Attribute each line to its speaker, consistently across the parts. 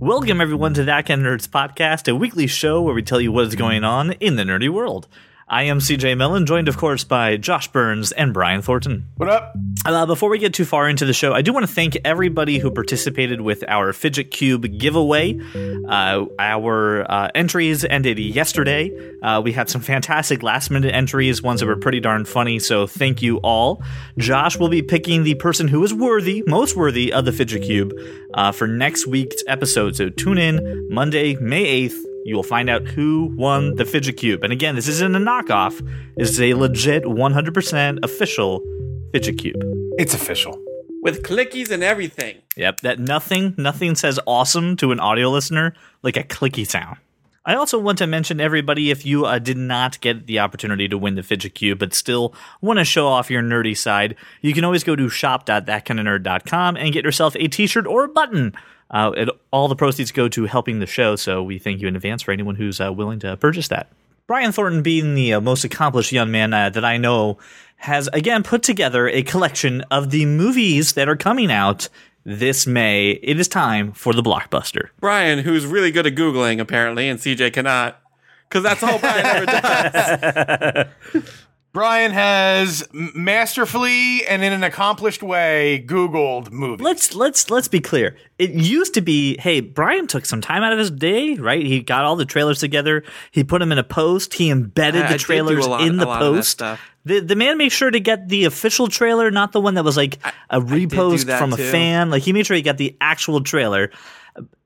Speaker 1: Welcome, everyone, to That Kind of Nerds podcast, a weekly show where we tell you what is going on in the nerdy world. I am CJ Mellon, joined, of course, by Josh Burns and Brian Thornton.
Speaker 2: What up?
Speaker 1: Uh, before we get too far into the show, I do want to thank everybody who participated with our Fidget Cube giveaway. Uh, our uh, entries ended yesterday. Uh, we had some fantastic last minute entries, ones that were pretty darn funny, so thank you all. Josh will be picking the person who is worthy, most worthy of the Fidget Cube uh, for next week's episode. So tune in Monday, May 8th you will find out who won the Fidget Cube. And again, this isn't a knockoff. This is a legit 100% official Fidget Cube.
Speaker 2: It's official.
Speaker 3: with clickies and everything.
Speaker 1: Yep, that nothing nothing says awesome to an audio listener like a clicky sound. I also want to mention everybody if you uh, did not get the opportunity to win the Fidget Cube but still want to show off your nerdy side, you can always go to shop.thatkindofnerd.com and get yourself a t-shirt or a button. Uh, it, all the proceeds go to helping the show, so we thank you in advance for anyone who's uh, willing to purchase that. Brian Thornton, being the uh, most accomplished young man uh, that I know, has again put together a collection of the movies that are coming out this May. It is time for the blockbuster.
Speaker 3: Brian, who's really good at Googling apparently, and CJ cannot. Because that's all Brian ever does.
Speaker 2: Brian has masterfully and in an accomplished way Googled movies.
Speaker 1: Let's let's let's be clear. It used to be, hey, Brian took some time out of his day, right? He got all the trailers together. He put them in a post. He embedded
Speaker 3: I- I
Speaker 1: the
Speaker 3: did
Speaker 1: trailers
Speaker 3: lot-
Speaker 1: in the
Speaker 3: a lot of that
Speaker 1: post. The the man made sure to get the official trailer, not the one that was like a repost
Speaker 3: that
Speaker 1: from a fan. Like he made sure he got the actual trailer.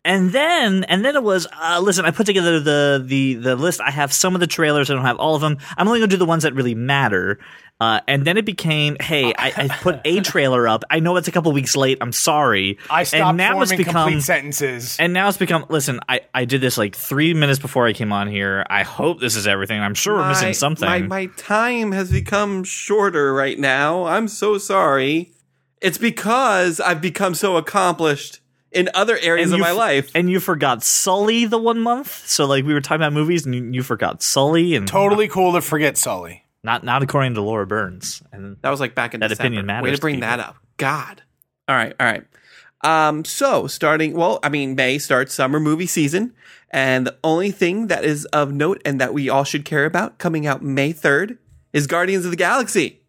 Speaker 1: And then, and then it was. Uh, listen, I put together the the the list. I have some of the trailers. I don't have all of them. I'm only gonna do the ones that really matter. Uh, and then it became, hey, I, I put a trailer up. I know it's a couple weeks late. I'm sorry.
Speaker 2: I stopped
Speaker 1: and now it's
Speaker 2: forming
Speaker 1: become,
Speaker 2: complete sentences.
Speaker 1: and now it's become. Listen, I I did this like three minutes before I came on here. I hope this is everything. I'm sure we're missing something.
Speaker 3: My, my time has become shorter right now. I'm so sorry. It's because I've become so accomplished in other areas of my
Speaker 1: f-
Speaker 3: life.
Speaker 1: And you forgot Sully the one month. So like we were talking about movies, and you, you forgot Sully, and
Speaker 2: totally cool to forget Sully.
Speaker 1: not not according to Laura Burns. And
Speaker 3: That was like back in
Speaker 1: That
Speaker 3: December.
Speaker 1: opinion matters
Speaker 3: Way to
Speaker 1: to
Speaker 3: bring
Speaker 1: people.
Speaker 3: that up. God. All right, all right. Um, so starting, well, I mean, May starts summer movie season, and the only thing that is of note and that we all should care about coming out May third is Guardians of the Galaxy.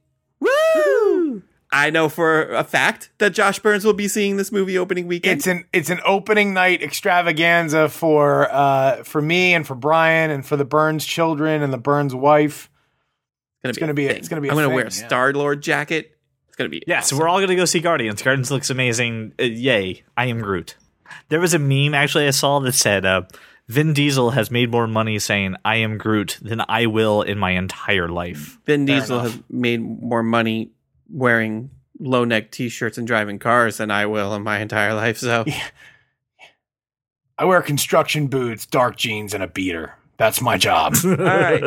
Speaker 3: Woo! I know for a fact that Josh Burns will be seeing this movie opening weekend.
Speaker 2: It's an it's an opening night extravaganza for uh for me and for Brian and for the Burns children and the Burns wife.
Speaker 3: it's
Speaker 2: gonna be a-
Speaker 3: thing.
Speaker 2: it's gonna be
Speaker 3: I'm gonna
Speaker 2: thing,
Speaker 3: wear a
Speaker 2: yeah.
Speaker 3: Star Lord jacket. It's gonna be
Speaker 1: yeah, so we're all gonna go see Guardians. Guardians looks amazing. Uh, yay! I am Groot. There was a meme actually I saw that said, uh, "Vin Diesel has made more money saying I am Groot than I will in my entire life."
Speaker 3: Vin
Speaker 2: Fair
Speaker 3: Diesel
Speaker 2: enough.
Speaker 3: has made more money wearing low neck t shirts and driving cars than I will in my entire life. So
Speaker 2: I wear construction boots, dark jeans, and a beater. That's my job.
Speaker 3: all right.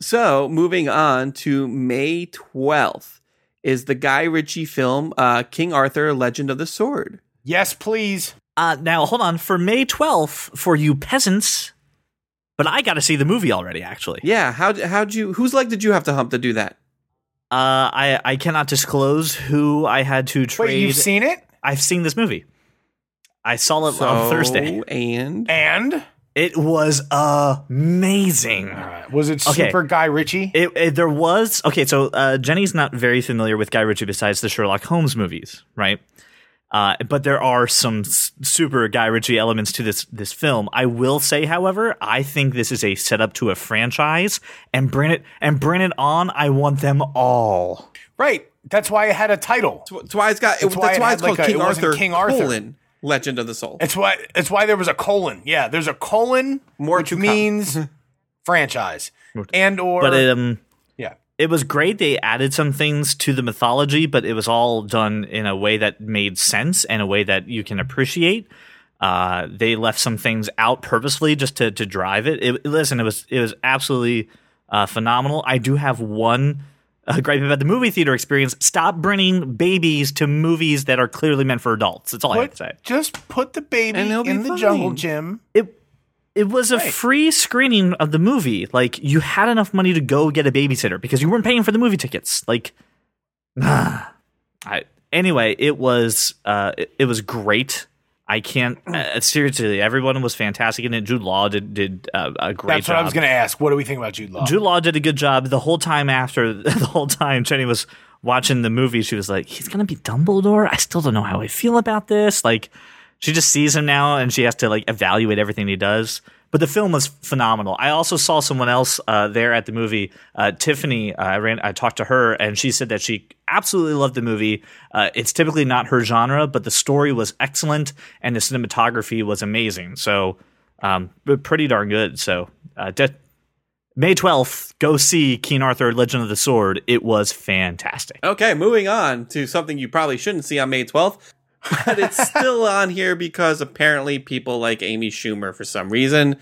Speaker 3: So moving on to May twelfth is the Guy Ritchie film uh, King Arthur: Legend of the Sword.
Speaker 2: yes, please.
Speaker 1: Uh, now hold on for May twelfth for you peasants. But I got to see the movie already. Actually,
Speaker 3: Yeah, how how'd you whose leg did you have to hump to do that?
Speaker 1: Uh, I I cannot disclose who I had to trade.
Speaker 2: Wait, you've seen it?
Speaker 1: I've seen this movie. I saw it on Thursday.
Speaker 3: and
Speaker 2: And
Speaker 1: It was amazing.
Speaker 2: all right. was it
Speaker 1: Okay.
Speaker 2: super Guy Ritchie?
Speaker 1: It, it- there was okay. So uh, Jenny's not very familiar with Guy Ritchie besides the Sherlock Holmes movies, right? Uh, but there are some s- super Guy Ritchie elements to this this film. I will say, however, I think this is a setup to a franchise, and bring it and bring it on. I want them all.
Speaker 2: right. That's why it had a title.
Speaker 3: that's why it's got
Speaker 2: That's
Speaker 3: that's
Speaker 2: why
Speaker 3: why,
Speaker 2: it had
Speaker 3: it's called
Speaker 2: like a-
Speaker 3: King
Speaker 2: it
Speaker 3: Arthur.
Speaker 2: King Arthur.
Speaker 3: colon, Legend of the Sword.
Speaker 2: It's why it's why there was a colon. Yeah, there's a colon,
Speaker 3: More
Speaker 2: which
Speaker 3: to
Speaker 2: means franchise, and or
Speaker 1: But um,
Speaker 2: yeah.
Speaker 1: It was great. They added some things to the mythology, but it was all done in a way that made sense and a way that you can appreciate. Uh, they left some things out purposefully just to to drive it. it listen, it was it was absolutely uh, phenomenal. I do have one uh, gripe about the movie theater experience. Stop bringing babies to movies that are clearly meant for adults. That's all I have to say.
Speaker 2: just put the baby
Speaker 3: And he'll be
Speaker 2: in the
Speaker 3: fine.
Speaker 2: jungle gym.
Speaker 1: It it was a
Speaker 2: Right.
Speaker 1: free screening of the movie. Like you had enough money to go get a babysitter because you weren't paying for the movie tickets. Like, nah. I anyway, it was uh, it, it was great. I can't uh, seriously. Everyone was fantastic in it. Jude Law did did uh, a great job.
Speaker 2: That's
Speaker 1: job.
Speaker 2: what I was going to ask. What do we think about Jude Law?
Speaker 1: Jude Law did a good job the whole time. After the whole time, Jenny was watching the movie. She was like, "He's gonna be Dumbledore." I still don't know how I feel about this. Like, she just sees him now, and she has to like evaluate everything he does. But the film was phenomenal. I also saw someone else uh, there at the movie, uh, Tiffany. Uh, I ran. I talked to her, and she said that she absolutely loved the movie. Uh, it's typically not her genre, but the story was excellent, and the cinematography was amazing. So, um, pretty darn good. So, uh, de- May 12th, go see King Arthur Legend of the Sword. It was fantastic.
Speaker 3: Okay, moving on to something you probably shouldn't see on May 12th, but it's still on here because apparently people like Amy Schumer for some reason.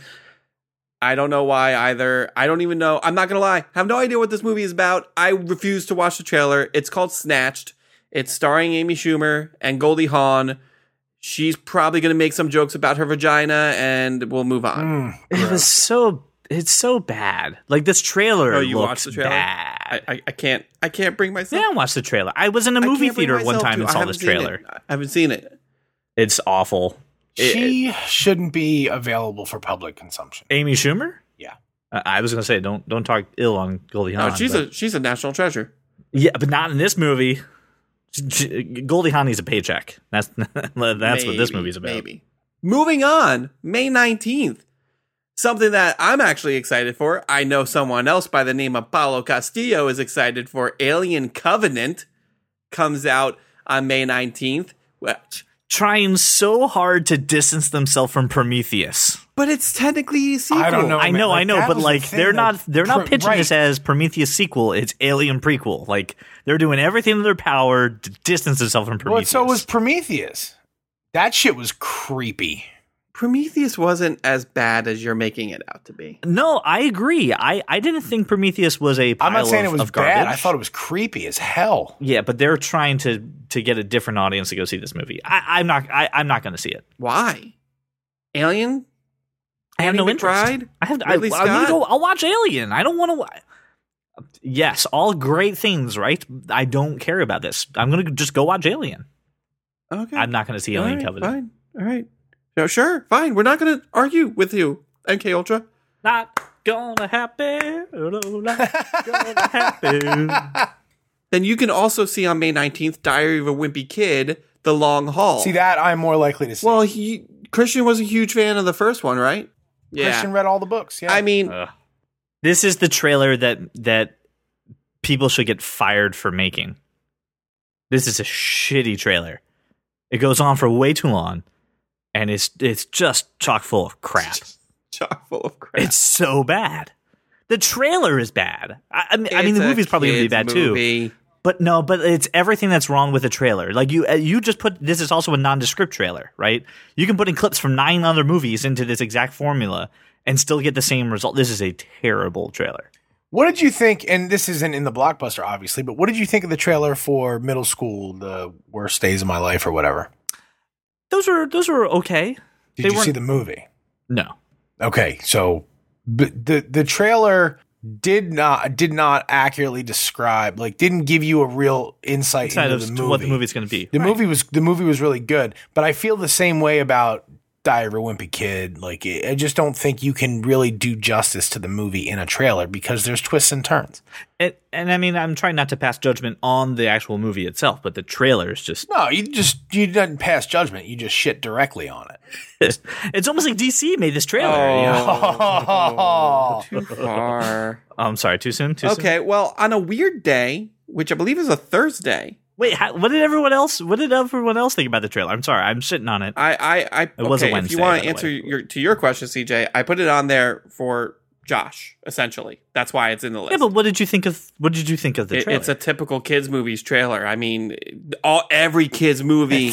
Speaker 3: I don't know why either. I don't even know. I'm not going to lie. I have no idea what this movie is about. I refuse to watch the trailer. It's called Snatched. It's starring Amy Schumer and Goldie Hawn. She's probably going to make some jokes about her vagina and we'll move on.
Speaker 2: Mm,
Speaker 1: It was so it's so bad. Like this trailer
Speaker 3: Oh, you
Speaker 1: looks
Speaker 3: watched the trailer?
Speaker 1: bad.
Speaker 3: I, I, I can't I can't bring myself.
Speaker 1: didn't watch the trailer. I was in a movie theater one time
Speaker 3: to-
Speaker 1: and saw this
Speaker 3: seen it.
Speaker 1: trailer.
Speaker 3: I haven't seen it.
Speaker 1: It's awful. It-
Speaker 2: she shouldn't be available for public consumption.
Speaker 1: Amy Schumer?
Speaker 2: Yeah.
Speaker 1: Uh, I was gonna say don't don't talk ill on Goldie Hawn.
Speaker 3: Oh, she's
Speaker 1: but-
Speaker 3: a she's a national treasure.
Speaker 1: yeah, but not in this movie. She- she- Goldie Hawn needs a paycheck. That's that's what this movie's about.
Speaker 3: Maybe. Moving on, May 19th. Something that I'm actually excited for. I know someone else by the name of Paulo Castillo is excited for. Alien Covenant comes out on May 19th. Which,
Speaker 1: Trying so hard to distance themselves from Prometheus.
Speaker 3: but it's technically a sequel.
Speaker 2: I don't know.
Speaker 1: I
Speaker 2: man,
Speaker 1: know,
Speaker 2: like,
Speaker 1: I know, but
Speaker 2: was the
Speaker 1: like they're not they're not
Speaker 2: Pro-
Speaker 1: pitching
Speaker 2: right.
Speaker 1: this as Prometheus sequel. It's Alien prequel. Like they're doing everything in their power to distance themselves from
Speaker 2: Well,
Speaker 1: Prometheus.
Speaker 2: so was Prometheus. That shit was creepy.
Speaker 3: Prometheus wasn't as bad as you're making it out to be.
Speaker 1: no, I agree. I, I didn't think Prometheus was a. Pile
Speaker 2: I'm not saying
Speaker 1: of-
Speaker 2: it was
Speaker 1: of garbage.
Speaker 2: bad. I thought it was creepy as hell.
Speaker 1: Yeah, but they're trying to to get a different audience to go see this movie. I, I'm not. I, I'm not going to see it.
Speaker 3: Why? Alien?
Speaker 1: I have
Speaker 3: Andy
Speaker 1: no interest.
Speaker 3: McBride?
Speaker 1: I have. I,
Speaker 3: Ridley
Speaker 1: I mean,
Speaker 3: Scott?
Speaker 1: go, I'll watch Alien. I don't want to. Yes, all great things, right? I don't care about this. I'm going to just go watch Alien.
Speaker 3: Okay.
Speaker 1: I'm not going to see
Speaker 3: All
Speaker 1: Alien
Speaker 3: right,
Speaker 1: Covenant.
Speaker 3: Fine. All right. No, sure. Fine. We're not going to argue with you, MK Ultra.
Speaker 1: Not gonna happen. Not gonna happen.
Speaker 3: Then you can also see on May 19th Diary of a Wimpy Kid, The Long Haul.
Speaker 2: See that I'm more likely to see.
Speaker 3: Well, he Christian was a huge fan of the first one, right? Yeah.
Speaker 2: Christian read all the books. Yeah,
Speaker 3: I mean,
Speaker 1: Ugh. This is the trailer that that people should get fired for making. This is a shitty trailer. It goes on for way too long, and it's it's just chock full of crap.
Speaker 3: chock full of crap.
Speaker 1: It's so bad. The trailer is bad. I, I mean, I mean the
Speaker 3: a
Speaker 1: movie's probably gonna be
Speaker 3: kid's
Speaker 1: bad too. But no, but it's everything that's wrong with the trailer. Like you, uh, you just put this is also a nondescript trailer, right? You can put in clips from nine other movies into this exact formula and still get the same result. This is a terrible trailer.
Speaker 2: what did you think? And this isn't in the blockbuster, obviously, but what did you think of the trailer for Middle School, the worst days of my life, or whatever?
Speaker 1: Those were those were okay.
Speaker 2: Did
Speaker 1: They
Speaker 2: you see the movie?
Speaker 1: No,
Speaker 2: Okay, so b- the the trailer did not did not accurately describe, like, didn't give you a real insight
Speaker 1: inside
Speaker 2: into
Speaker 1: of
Speaker 2: the movie.
Speaker 1: what the movie's going to be.
Speaker 2: The movie was the movie was really good, but I feel the same way about Diary of a Wimpy Kid. Like, I just don't think you can really do justice to the movie in a trailer because there's twists and turns.
Speaker 1: And, and I mean, I'm trying not to pass judgment on the actual movie itself, but the trailer is just.
Speaker 2: No, you just you didn't pass judgment. You just shit directly on it.
Speaker 1: It's almost like DC made this trailer. you know?
Speaker 2: Oh.
Speaker 3: Too far.
Speaker 1: Oh, I'm sorry, too soon. Too soon?
Speaker 3: okay, well, on a weird day, which I believe is a Thursday,
Speaker 1: Wait, how, what did everyone else? What did everyone else think about the trailer? I'm sorry, I'm sitting on it.
Speaker 3: I, I, I
Speaker 1: It was a
Speaker 3: okay, if you want to answer your to your question, CJ, I put it on there for Josh. Essentially, that's why it's in the list.
Speaker 1: Yeah, but what did you think of? What did you think of the
Speaker 3: It-
Speaker 1: trailer?
Speaker 3: it's a typical kids movies trailer. I mean, all every kids movie,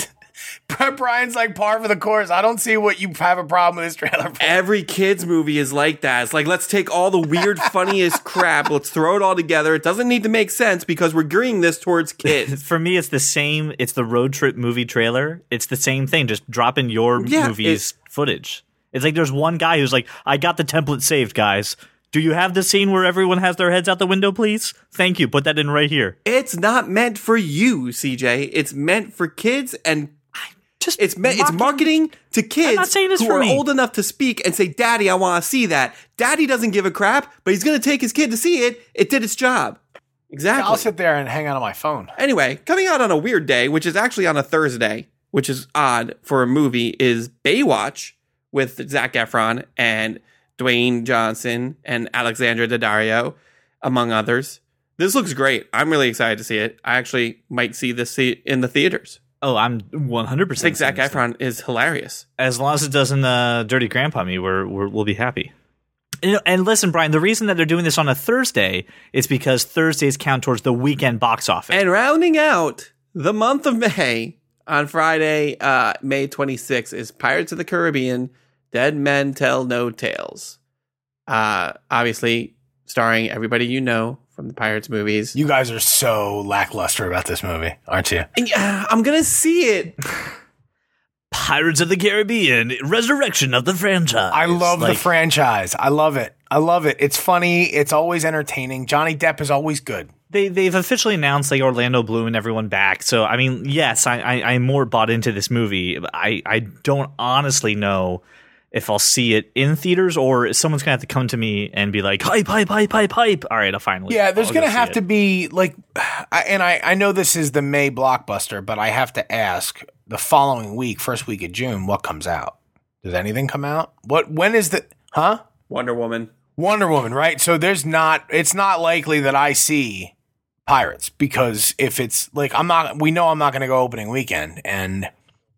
Speaker 2: Brian's like par for the course. I don't see what you have a problem with this trailer. For.
Speaker 3: every kids movie is like that. It's like let's take all the weird, funniest crap, let's throw it all together. It doesn't need to make sense because we're gearing this towards kids.
Speaker 1: For me, it's the same. It's the road trip movie trailer. It's the same thing. Just dropping your
Speaker 3: Yeah,
Speaker 1: movie's footage. It's like there's one guy who's like, "I got the template saved, guys. Do you have the scene where everyone has their heads out the window, please? Thank you. Put that in right here."
Speaker 3: It's not meant for you, CJ. It's meant for kids and
Speaker 1: Just
Speaker 3: It's me- it's
Speaker 1: marketing-
Speaker 3: marketing to kids
Speaker 1: not saying it's
Speaker 3: who
Speaker 1: for
Speaker 3: are
Speaker 1: me.
Speaker 3: old enough to speak and say, "Daddy, I want to see that." Daddy doesn't give a crap, but he's going to take his kid to see it. It did its job. Exactly.
Speaker 2: I'll sit there and hang out on my phone.
Speaker 3: Anyway, coming out on a weird day, which is actually on a Thursday, which is odd for a movie, is Baywatch with Zac Efron and Dwayne Johnson and Alexandra Daddario, among others. This looks great. I'm really excited to see it. I actually might see this in the theaters.
Speaker 1: Oh, I'm 100.
Speaker 3: I
Speaker 1: percent
Speaker 3: think Zac Efron is hilarious.
Speaker 1: As long as it doesn't uh, dirty grandpa me, we're, we're we'll be happy. Know, and listen, Brian, the reason that they're doing this on a Thursday is because Thursdays count towards the weekend box office.
Speaker 3: And rounding out the month of May on Friday, uh, May 26th, is Pirates of the Caribbean Dead Men Tell No Tales. Uh, obviously, starring everybody you know from the Pirates movies.
Speaker 2: You guys are so lackluster about this movie, aren't you?
Speaker 3: And, uh, I'm going to see it.
Speaker 1: Pirates of the Caribbean, resurrection of the franchise.
Speaker 2: I love the franchise. I love it. I love it. It's funny. It's always entertaining. Johnny Depp is always good.
Speaker 1: they they've officially announced like Orlando Bloom and everyone back. So I mean, yes, I, I I'm more bought into this movie. I I don't honestly know if I'll see it in theaters or someone's gonna have to come to me and be like hype hype hype hype hype. All right, I'll finally.
Speaker 2: Yeah, there's
Speaker 1: I'll
Speaker 2: gonna
Speaker 1: see
Speaker 2: have to be like, and I, I know this is the May blockbuster, but I have to ask the following week, first week of June, what comes out? Does anything come out? What? When is the? Huh?
Speaker 3: Wonder Woman.
Speaker 2: Wonder Woman, right? So there's not. It's not likely that I see Pirates because if it's like I'm not, we know I'm not going to go opening weekend, and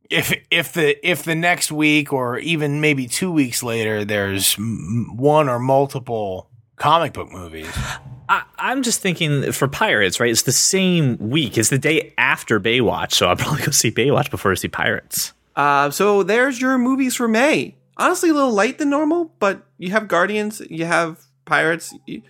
Speaker 2: if if the if the next week or even maybe two weeks later there's one or multiple comic book movies.
Speaker 1: I, I'm just thinking for Pirates, right? It's the same week. It's the day after Baywatch, so I'll probably go see Baywatch before I see Pirates.
Speaker 3: Uh, so there's your movies for May. Honestly, a little light than normal, but you have Guardians, you have Pirates, you,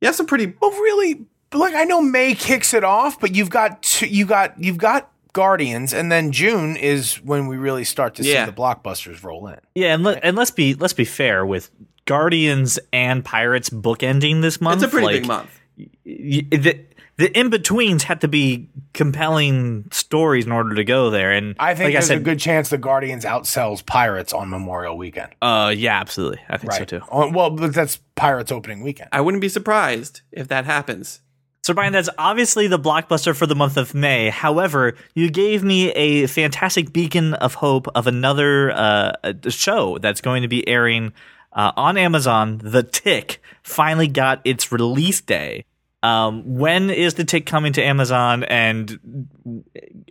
Speaker 3: you have some pretty.
Speaker 2: Well, really, like I know May kicks it off, but you've got two, you got you've got Guardians, and then June is when we really start to
Speaker 3: Yeah.
Speaker 2: see the blockbusters roll in.
Speaker 1: Yeah, and, let, and let's be let's be fair with Guardians and Pirates bookending this month.
Speaker 3: It's a pretty
Speaker 1: like,
Speaker 3: big month.
Speaker 1: y- the the in betweens have to be compelling stories in order to go there. And
Speaker 2: I think
Speaker 1: like I
Speaker 2: there's
Speaker 1: said,
Speaker 2: a good chance the Guardians outsells Pirates on Memorial Weekend.
Speaker 1: uh, yeah, absolutely, I think so too.
Speaker 2: Oh, Well, but that's Pirates opening weekend.
Speaker 3: I wouldn't be surprised if that happens.
Speaker 1: So Brian, that's obviously the blockbuster for the month of May. However, you gave me a fantastic beacon of hope of another uh, show that's going to be airing uh, on Amazon. The Tick finally got its release day. Um, when is the Tick coming to Amazon? And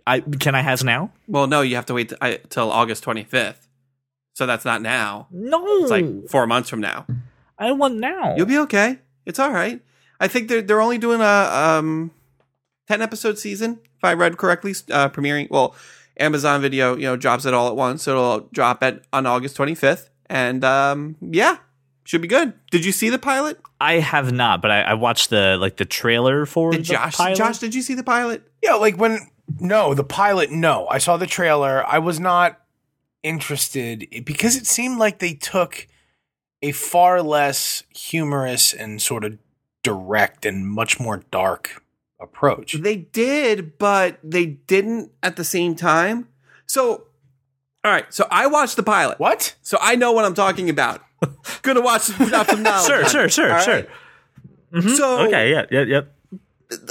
Speaker 1: I can I has now?
Speaker 3: Well, no, you have to wait t- I, till August 25th. So that's not now.
Speaker 1: No,
Speaker 3: It's like four months from now.
Speaker 1: I want now.
Speaker 3: You'll be okay. It's all right. I think they're they're only doing a um, ten episode season, if I read correctly. Uh, premiering well, Amazon Video you know drops it all at once, so it'll drop at on August twenty fifth, and um, yeah, should be good. Did you see the pilot?
Speaker 1: I have not, but I, I watched the like the trailer for
Speaker 3: Did
Speaker 1: the
Speaker 3: Josh?
Speaker 1: pilot.
Speaker 3: Josh, did you see the pilot?
Speaker 2: Yeah, like when no, the pilot. No, I saw the trailer. I was not interested because it seemed like they took a far less humorous and sort of direct and much more dark approach.
Speaker 3: They did, but they didn't at the same time. So, all right. So I watched the pilot.
Speaker 2: What?
Speaker 3: So I know what I'm talking about. Gonna watch some now.
Speaker 1: Sure, sure, sure,
Speaker 3: All
Speaker 1: sure.
Speaker 3: right? So
Speaker 1: Okay, yeah, yeah, yep.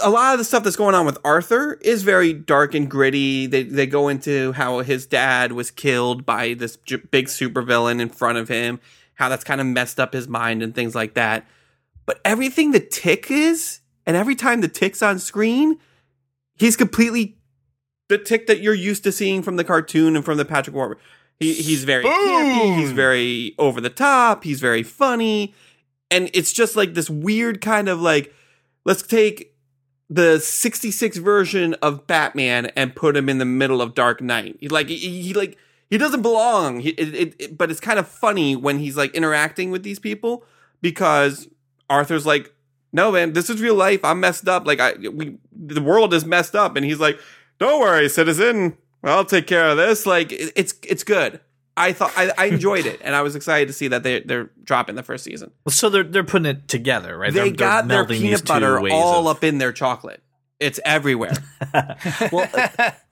Speaker 3: a lot of the stuff that's going on with Arthur is very dark and gritty. They they go into how his dad was killed by this j- big supervillain in front of him, how that's kind of messed up his mind and things like that. But everything the tick is, and every time the tick's on screen, he's completely the tick that you're used to seeing from the cartoon and from the Patrick Warburton. He, he's very campy. He's very over the top. He's very funny, and it's just like this weird kind of like let's take the 66 version of Batman and put him in the middle of Dark Knight. He like he, he like he doesn't belong. He, it, it, it- but it's kind of funny when he's like interacting with these people because Arthur's like, "No, man, this is real life. I'm messed up. Like I we the world is messed up." And he's like, "Don't worry, citizen. I'll take care of this." Like it, it's it's good. I thought I, I enjoyed it, and I was excited to see that they they're dropping the first season.
Speaker 1: So they're they're putting it together, right?
Speaker 3: They
Speaker 1: They're- they're
Speaker 3: got their peanut butter all
Speaker 1: of-
Speaker 3: up in their chocolate. It's everywhere.
Speaker 1: well,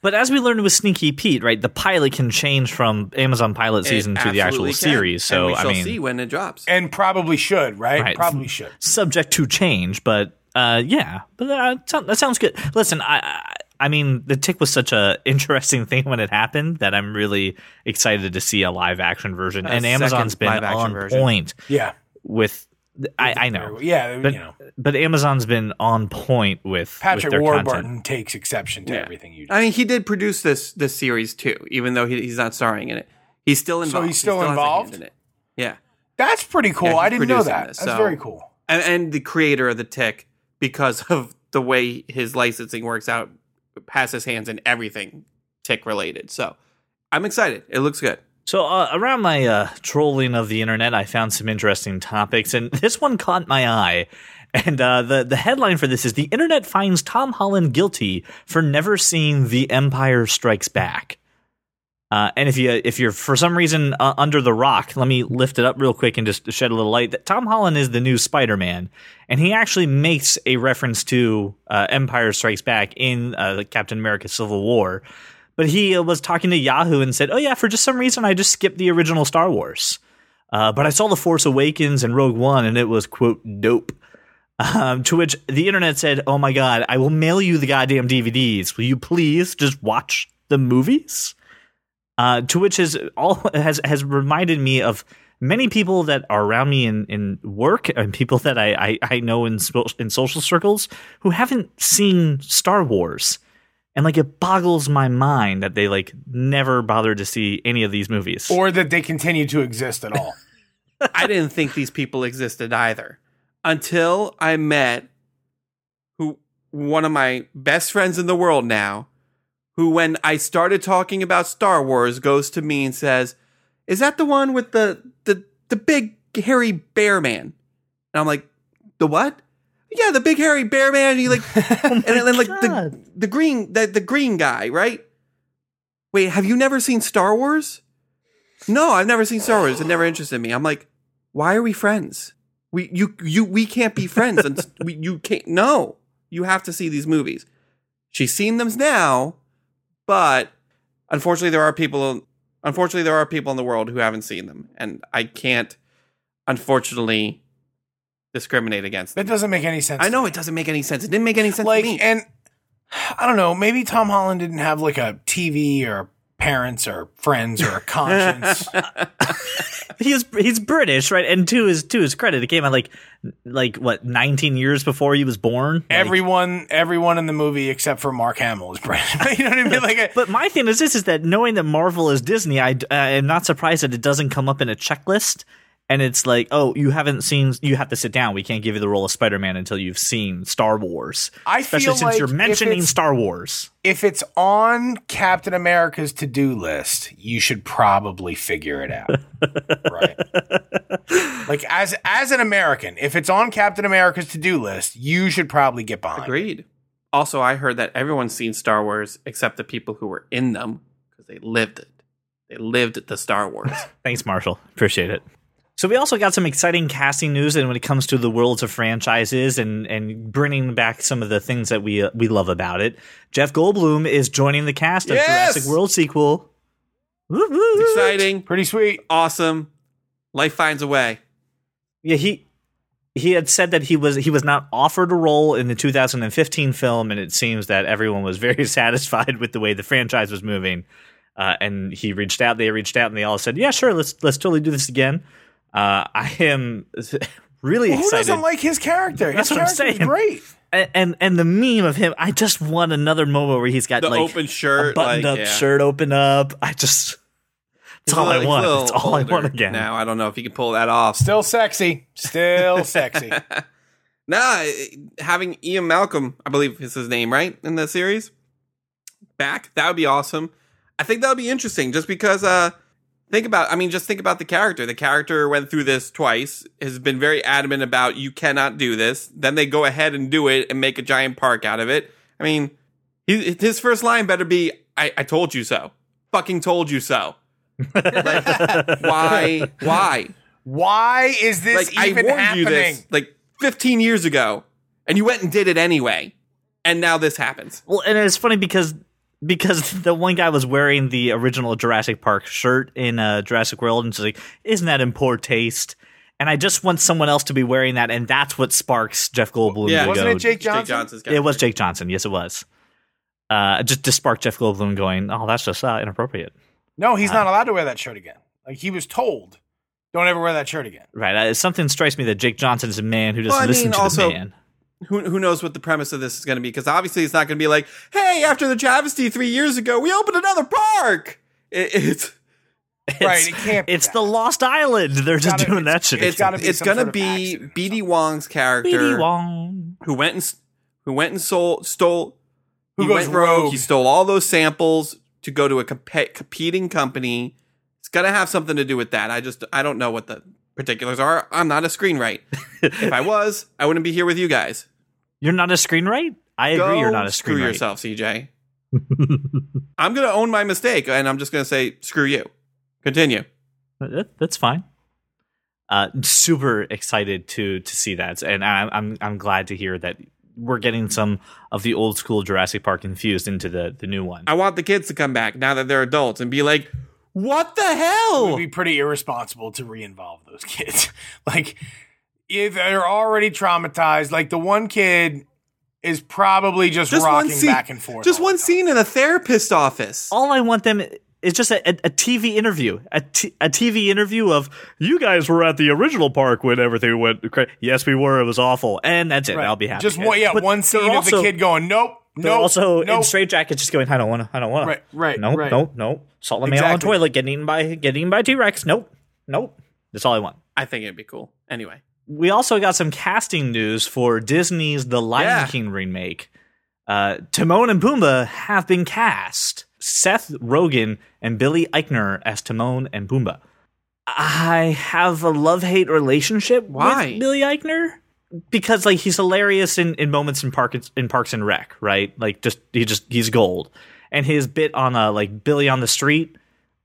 Speaker 1: but as we learned with Sneaky Pete, right, the pilot can change from Amazon pilot season
Speaker 3: It
Speaker 1: to the actual
Speaker 3: can.
Speaker 1: series. So
Speaker 3: and we
Speaker 1: I mean,
Speaker 3: see when it drops.
Speaker 2: and probably should, right?
Speaker 1: Right.
Speaker 2: Probably should.
Speaker 1: subject to change, but uh, yeah, but uh, that sounds good. Listen, I, I, I mean, the tick was such a interesting thing when it happened that I'm really excited to see a live action version, and Amazon's been
Speaker 3: live-action
Speaker 1: on
Speaker 3: version.
Speaker 1: point
Speaker 2: Yeah.
Speaker 1: with. I, I know,
Speaker 2: Yeah,
Speaker 1: but
Speaker 2: you know.
Speaker 1: but Amazon's been on point with
Speaker 2: Patrick
Speaker 1: with their
Speaker 2: Warburton
Speaker 1: content.
Speaker 2: takes exception to
Speaker 3: Yeah.
Speaker 2: everything you do.
Speaker 3: I mean, he did produce this this series too, even though he, he's not starring in it. He's still involved.
Speaker 2: he's still
Speaker 3: he has a hand
Speaker 2: involved?
Speaker 3: in it. Yeah,
Speaker 2: That's pretty cool.
Speaker 3: Yeah,
Speaker 2: I didn't know that.
Speaker 3: this,
Speaker 2: That's very cool.
Speaker 3: and, and the creator of the Tick, because of the way his licensing works out, has his hands in everything Tick related. So I'm excited. It looks good.
Speaker 1: So uh, around my uh, trolling of the internet, I found some interesting topics, and this one caught my eye. And uh, the the headline for this is: "The internet finds Tom Holland guilty for never seeing The Empire Strikes Back." Uh, and if you if you're for some reason uh, under the rock, let me lift it up real quick and just shed a little light. That Tom Holland is the new Spider Man, and he actually makes a reference to uh, Empire Strikes Back in Captain America: Civil War. But he uh, was talking to Yahoo and said, "Oh yeah, for just some reason I just skipped the original Star Wars, uh, but I saw the Force Awakens and Rogue One, and it was quote dope." Um, to which the internet said, "Oh my god, I will mail you the goddamn DVDs. Will you please just watch the movies?" Uh, to which is all has has reminded me of many people that are around me in, in work and people that I, I, I know in in social circles who haven't seen Star Wars. And like it boggles my mind that they like never bothered to see any of these movies.
Speaker 2: Or that they continue to exist at all.
Speaker 3: I didn't think these people existed either until I met who one of my best friends in the world now, who when I started talking about Star Wars goes to me and says, "Is that the one with the the the big hairy bear man?" And I'm like, "The what?" Yeah, the big hairy bear man. He like, oh and then like the the green the the green guy, right? Wait, have you never seen Star Wars? No, I've never seen Star Wars. It never interested me. I'm like, why are we friends? We you you we can't be friends and we, you can't no. You have to see these movies. She's seen them now, but unfortunately there are people unfortunately there are people in the world who haven't seen them and I can't unfortunately discriminate against them.
Speaker 2: That doesn't make any sense.
Speaker 3: I know it doesn't make any sense. It didn't make any sense
Speaker 2: like
Speaker 3: to me.
Speaker 2: and I don't know, maybe Tom Holland didn't have like a TV or parents or friends or a conscience.
Speaker 1: he's he's British, right? And to his to his credit, it came out like like what 19 years before he was born. Like-
Speaker 2: everyone everyone in the movie except for Mark Hamill is British. you know what I mean? Like a,
Speaker 1: But my thing is this: is that knowing that Marvel is Disney, I uh, am not surprised that it doesn't come up in a checklist. And it's like, oh, you haven't seen. You have to sit down. We can't give you the role of Spider Man until you've seen Star Wars.
Speaker 2: I
Speaker 1: especially
Speaker 2: feel
Speaker 1: since
Speaker 2: like
Speaker 1: you're mentioning Star Wars.
Speaker 2: if it's on Captain America's to-do list, you should probably figure it out. right. Like as as an American, if it's on Captain America's to-do list, you should probably get behind. it.
Speaker 3: Agreed. Also, I heard that everyone's seen Star Wars except the people who were in them because they lived it. They lived the Star Wars.
Speaker 1: Thanks, Marshall. Appreciate it. So we also got some exciting casting news, and when it comes to the worlds of franchises and and bringing back some of the things that we uh, we love about it, Jeff Goldblum is joining the cast of
Speaker 2: Yes!
Speaker 1: Jurassic World sequel. Woo woo.
Speaker 3: Exciting,
Speaker 2: Pretty sweet.
Speaker 3: awesome. Life finds a way.
Speaker 1: Yeah, he he had said that he was he was not offered a role in the 2015 film, and it seems that everyone was very satisfied with the way the franchise was moving. Uh, and he reached out. They reached out, and they all said, "Yeah, sure, let's let's totally do this again." Uh, I am really
Speaker 2: Well, who
Speaker 1: excited.
Speaker 2: doesn't like his character? His
Speaker 1: That's what I'm
Speaker 2: character is
Speaker 1: saying.
Speaker 2: great.
Speaker 1: and, and and the meme of him, I just want another moment where he's got
Speaker 3: The
Speaker 1: like
Speaker 3: open shirt,
Speaker 1: a buttoned
Speaker 3: like,
Speaker 1: up
Speaker 3: yeah.
Speaker 1: shirt open up. I just
Speaker 3: He's
Speaker 1: it's
Speaker 3: a
Speaker 1: all I
Speaker 3: little- he's a
Speaker 1: want.
Speaker 3: little
Speaker 1: It's all I want again.
Speaker 3: Now I don't know if he can pull that off.
Speaker 2: Still sexy. Still sexy.
Speaker 3: Nah, having Ian Malcolm, I believe is his name, right, in the series, back, that would be awesome. I think that would be interesting just because, uh, think about, I mean, just think about the character. The character went through this twice, has been very adamant about you cannot do this. Then they go ahead and do it and make a giant park out of it. I mean, he, his first line better be, I, I told you so. Fucking told you so. like, why? Why?
Speaker 2: Why is this
Speaker 3: like I
Speaker 2: even
Speaker 3: warned
Speaker 2: happening?
Speaker 3: you this like 15 years ago, and you went and did it anyway. and now this happens.
Speaker 1: Well, and it's funny because because the one guy was wearing the original Jurassic Park shirt in uh, Jurassic World, and she's like, "Isn't that in poor taste?" And I just want someone else to be wearing that, and that's what sparks Jeff Goldblum.
Speaker 3: Yeah.
Speaker 1: to
Speaker 2: Wasn't
Speaker 1: go,
Speaker 2: it Jake
Speaker 3: Jake
Speaker 2: Johnson?
Speaker 3: Johnson's
Speaker 1: It was Jake Johnson. Yes, it was. Uh, just to spark Jeff Goldblum going, "Oh, that's just uh, inappropriate."
Speaker 2: No, he's not allowed to wear that shirt again. Like he was told, don't ever wear that shirt again.
Speaker 1: Right. Uh, something strikes me that Jake Johnson is a man who doesn't
Speaker 3: Well, I
Speaker 1: listen
Speaker 3: mean,
Speaker 1: to
Speaker 3: also-
Speaker 1: the man.
Speaker 3: Who, who knows what the premise of this is going to be? Because obviously it's not going to be like, hey, after the travesty three years ago, we opened another park. It, it's
Speaker 2: Right, it can't be
Speaker 1: It's
Speaker 2: that.
Speaker 1: the Lost Island. They're just
Speaker 2: gotta-
Speaker 1: doing that shit.
Speaker 2: it's
Speaker 3: it's,
Speaker 2: gotta be
Speaker 3: it's going to be
Speaker 2: accident
Speaker 3: B.D. Wong's character
Speaker 1: Speedy Wong.
Speaker 3: who went and who went and sold stole
Speaker 2: Who
Speaker 3: he
Speaker 2: goes
Speaker 3: went rogue.
Speaker 2: rogue.
Speaker 3: He stole all those samples to go to a compe- competing company. It's going to have something to do with that. I just I don't know what the particulars are. I'm not a screenwriter. if I was, I wouldn't be here with you guys.
Speaker 1: You're not a screenwrite? I agree.
Speaker 3: Go
Speaker 1: you're not a
Speaker 3: screenwriter.
Speaker 1: screw
Speaker 3: yourself, CJ. I'm going to own my mistake, and I'm just going to say screw you. Continue.
Speaker 1: That- That's fine. Uh, super excited to to see that, and I'm I'm I'm glad to hear that we're getting some of the old school Jurassic Park infused into the the new one.
Speaker 3: I want the kids to come back now that they're adults and be like, "What the hell?"
Speaker 2: It would be pretty irresponsible to re-involve those kids. like, if they're already traumatized, like the one kid is probably just,
Speaker 3: just one
Speaker 2: rocking
Speaker 3: scene,
Speaker 2: back and forth.
Speaker 3: Just one scene in a therapist office.
Speaker 1: All I want them is just a, a, a TV interview, a, t- a TV interview of you guys were at the original park when everything went. crazy. Yes, we were. It was awful, and that's it.
Speaker 2: Right.
Speaker 1: I'll be happy.
Speaker 2: Just one, yeah,
Speaker 1: But
Speaker 2: one
Speaker 1: they're
Speaker 2: scene of
Speaker 1: also-
Speaker 2: the kid going, "Nope,
Speaker 1: They're
Speaker 2: nope,
Speaker 1: also
Speaker 2: nope."
Speaker 1: in straight jackets, just going, I don't want to, I don't want to.
Speaker 2: Right, right,
Speaker 1: Nope,
Speaker 2: right.
Speaker 1: nope, nope. Salt the man on the
Speaker 2: Exactly.
Speaker 1: toilet, getting eaten by, getting eaten by T Rex. Nope, nope. That's all I want.
Speaker 3: I think it'd be cool. Anyway,
Speaker 1: We also got some casting news for Disney's The Lion
Speaker 3: Yeah.
Speaker 1: King remake. Uh, Timon and Pumbaa have been cast. Seth Rogen and Billy Eichner as Timon and Pumbaa. I have a love hate relationship
Speaker 3: Why?
Speaker 1: with Billy Eichner because like he's hilarious in, in moments in Park in Parks and Rec, right? Like just he just he's gold, and his bit on uh like Billy on the street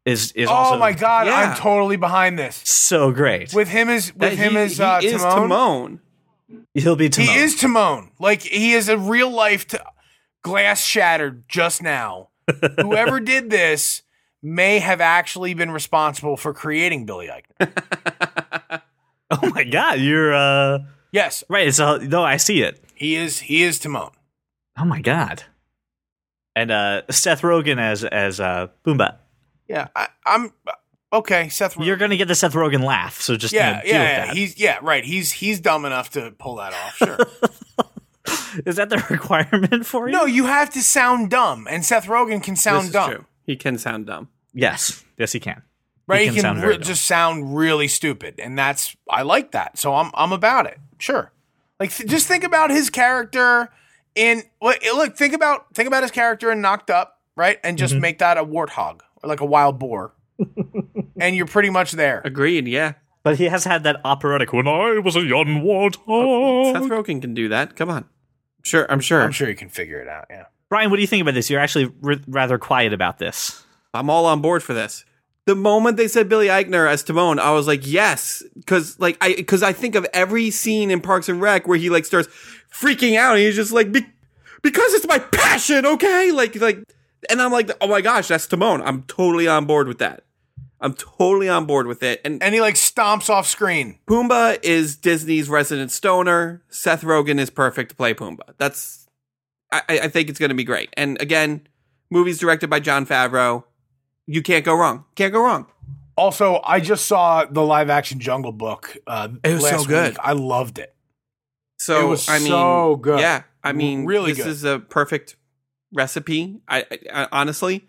Speaker 1: is is
Speaker 2: oh
Speaker 1: also
Speaker 2: my god,
Speaker 3: Yeah.
Speaker 2: I'm totally behind this.
Speaker 1: so great.
Speaker 2: With him as with
Speaker 3: That
Speaker 2: him
Speaker 3: he,
Speaker 2: as
Speaker 3: he
Speaker 2: uh,
Speaker 3: is
Speaker 2: Timon.
Speaker 3: Timon.
Speaker 1: He'll be Timon.
Speaker 2: He is Timon. Like he is a real life t- glass shattered just now. Whoever did this may have actually been responsible for creating Billy Eichner.
Speaker 1: Oh my god, you're uh
Speaker 2: Yes,
Speaker 1: right. It's uh, no, I see it.
Speaker 2: he is. He is Timon.
Speaker 1: Oh my god. And uh Seth Rogen as as uh Boomba.
Speaker 2: Yeah, I, I'm okay. Seth. Rogen.
Speaker 1: You're gonna get the Seth Rogen laugh, so just you
Speaker 2: yeah,
Speaker 1: know, deal
Speaker 2: yeah,
Speaker 1: with
Speaker 2: yeah.
Speaker 1: that.
Speaker 2: He's yeah, right. He's he's dumb enough to pull that off. Sure.
Speaker 1: Is that the requirement for you?
Speaker 2: no, you have to sound dumb, and Seth Rogen can
Speaker 3: This
Speaker 2: sound
Speaker 3: is
Speaker 2: dumb.
Speaker 3: true. He can sound dumb.
Speaker 1: Yes, yes, he can.
Speaker 2: Right?
Speaker 1: He
Speaker 2: He
Speaker 1: can
Speaker 2: can,
Speaker 1: sound
Speaker 2: re- just sound really stupid, and that's I like that. So I'm I'm about it. Sure. Like th- just think about his character in look, look think about think about his character in Knocked Up, right? And
Speaker 1: Mm-hmm.
Speaker 2: just make that a warthog or like a wild boar, and you're pretty much there.
Speaker 3: Agreed. Yeah.
Speaker 1: But he has had that operatic when I was a young warthog.
Speaker 3: Seth Rogen can do that. Come on. Sure. I'm sure.
Speaker 2: I'm sure you can figure it out. Yeah.
Speaker 1: Brian, what do you think about this? You're actually r- rather quiet about this.
Speaker 3: I'm all on board for this. The moment they said Billy Eichner as Timon, I was like, yes, because like I because I think of every scene in Parks and Rec where he like starts freaking out and he's just like, Be- because it's my passion, okay? Like like, and I'm like, oh my gosh, that's Timon. I'm totally on board with that. I'm totally on board with it. And
Speaker 2: And he like stomps off screen.
Speaker 3: Pumbaa is Disney's resident stoner. Seth Rogen is perfect to play Pumbaa. That's I, I think it's going to be great. And again, movies directed by Jon Favreau. You can't go wrong. Can't go wrong.
Speaker 2: Also, I just saw the live action Jungle Book. Uh,
Speaker 3: It was so good.
Speaker 2: Week. I loved it.
Speaker 3: So
Speaker 2: It was
Speaker 3: I mean,
Speaker 2: so good.
Speaker 3: Yeah, I mean,
Speaker 2: Really
Speaker 3: this
Speaker 2: good.
Speaker 3: is a perfect recipe. I, I, I honestly,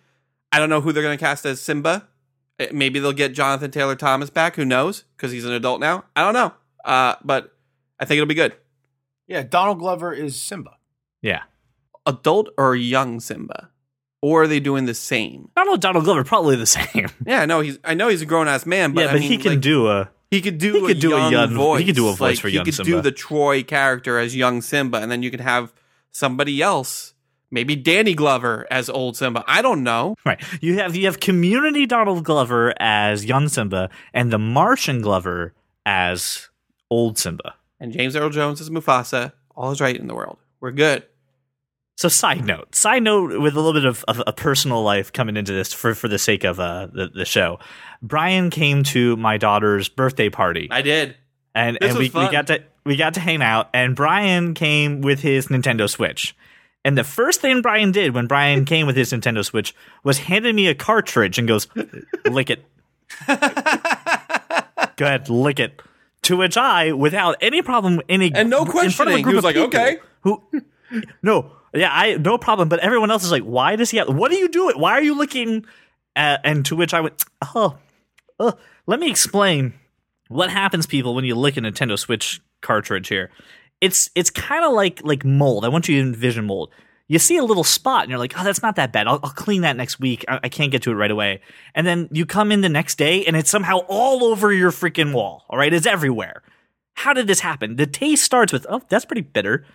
Speaker 3: I don't know who they're going to cast as Simba. Uh, Maybe they'll get Jonathan Taylor Thomas back. Who knows? Because he's an adult now. I don't know. Uh, but I think it'll be good.
Speaker 2: Yeah, Donald Glover is Simba.
Speaker 1: Yeah.
Speaker 3: Adult or young Simba, or are they doing the same?
Speaker 1: I don't know, Donald Glover, probably the same.
Speaker 3: Yeah, no, he's. I know he's a grown ass man, but
Speaker 1: yeah,
Speaker 3: I
Speaker 1: but
Speaker 3: mean,
Speaker 1: he can
Speaker 3: like,
Speaker 1: do a.
Speaker 3: He could do.
Speaker 1: he could
Speaker 3: a
Speaker 1: do a
Speaker 3: young
Speaker 1: young-
Speaker 3: voice.
Speaker 1: he could do a voice
Speaker 3: Like,
Speaker 1: for young Simba.
Speaker 3: he could
Speaker 1: Simba.
Speaker 3: do the Troy character as young Simba, and then you could have somebody else, maybe Danny Glover as old Simba. I don't know.
Speaker 1: Right. You have you have Community Donald Glover as young Simba and the Martian Glover as old Simba.
Speaker 3: And James Earl Jones as Mufasa. All is right in the world. We're good.
Speaker 1: So, side note, side note, with a little bit of, of a personal life coming into this for for the sake of uh, the the show. Brian came to my daughter's birthday party,
Speaker 3: I did.
Speaker 1: and
Speaker 3: this
Speaker 1: and we, we got to we got to hang out. And Brian came with his Nintendo Switch. And the first thing Brian did when Brian came with his Nintendo Switch was handed me a cartridge and goes, "Lick it." Go ahead, lick it. To which I, without any problem, any
Speaker 3: And no
Speaker 1: in front of a
Speaker 3: questioning,
Speaker 1: group
Speaker 3: he was like, "Okay."
Speaker 1: Who? No, yeah, I no problem. But everyone else is like, "Why does he? Have, what are you doing? Why are you licking?" Uh, and to which I went, "Oh, oh, let me explain what happens, people, when you lick a Nintendo Switch cartridge. Here, it's it's kind of like like mold. I want you to envision mold." You see a little spot and you're like, oh, that's not that bad. I'll, I'll clean that next week. I, I can't get to it right away. And then you come in the next day and it's somehow all over your freaking wall. All right. It's everywhere. How did this happen? The taste starts with, oh, that's pretty bitter.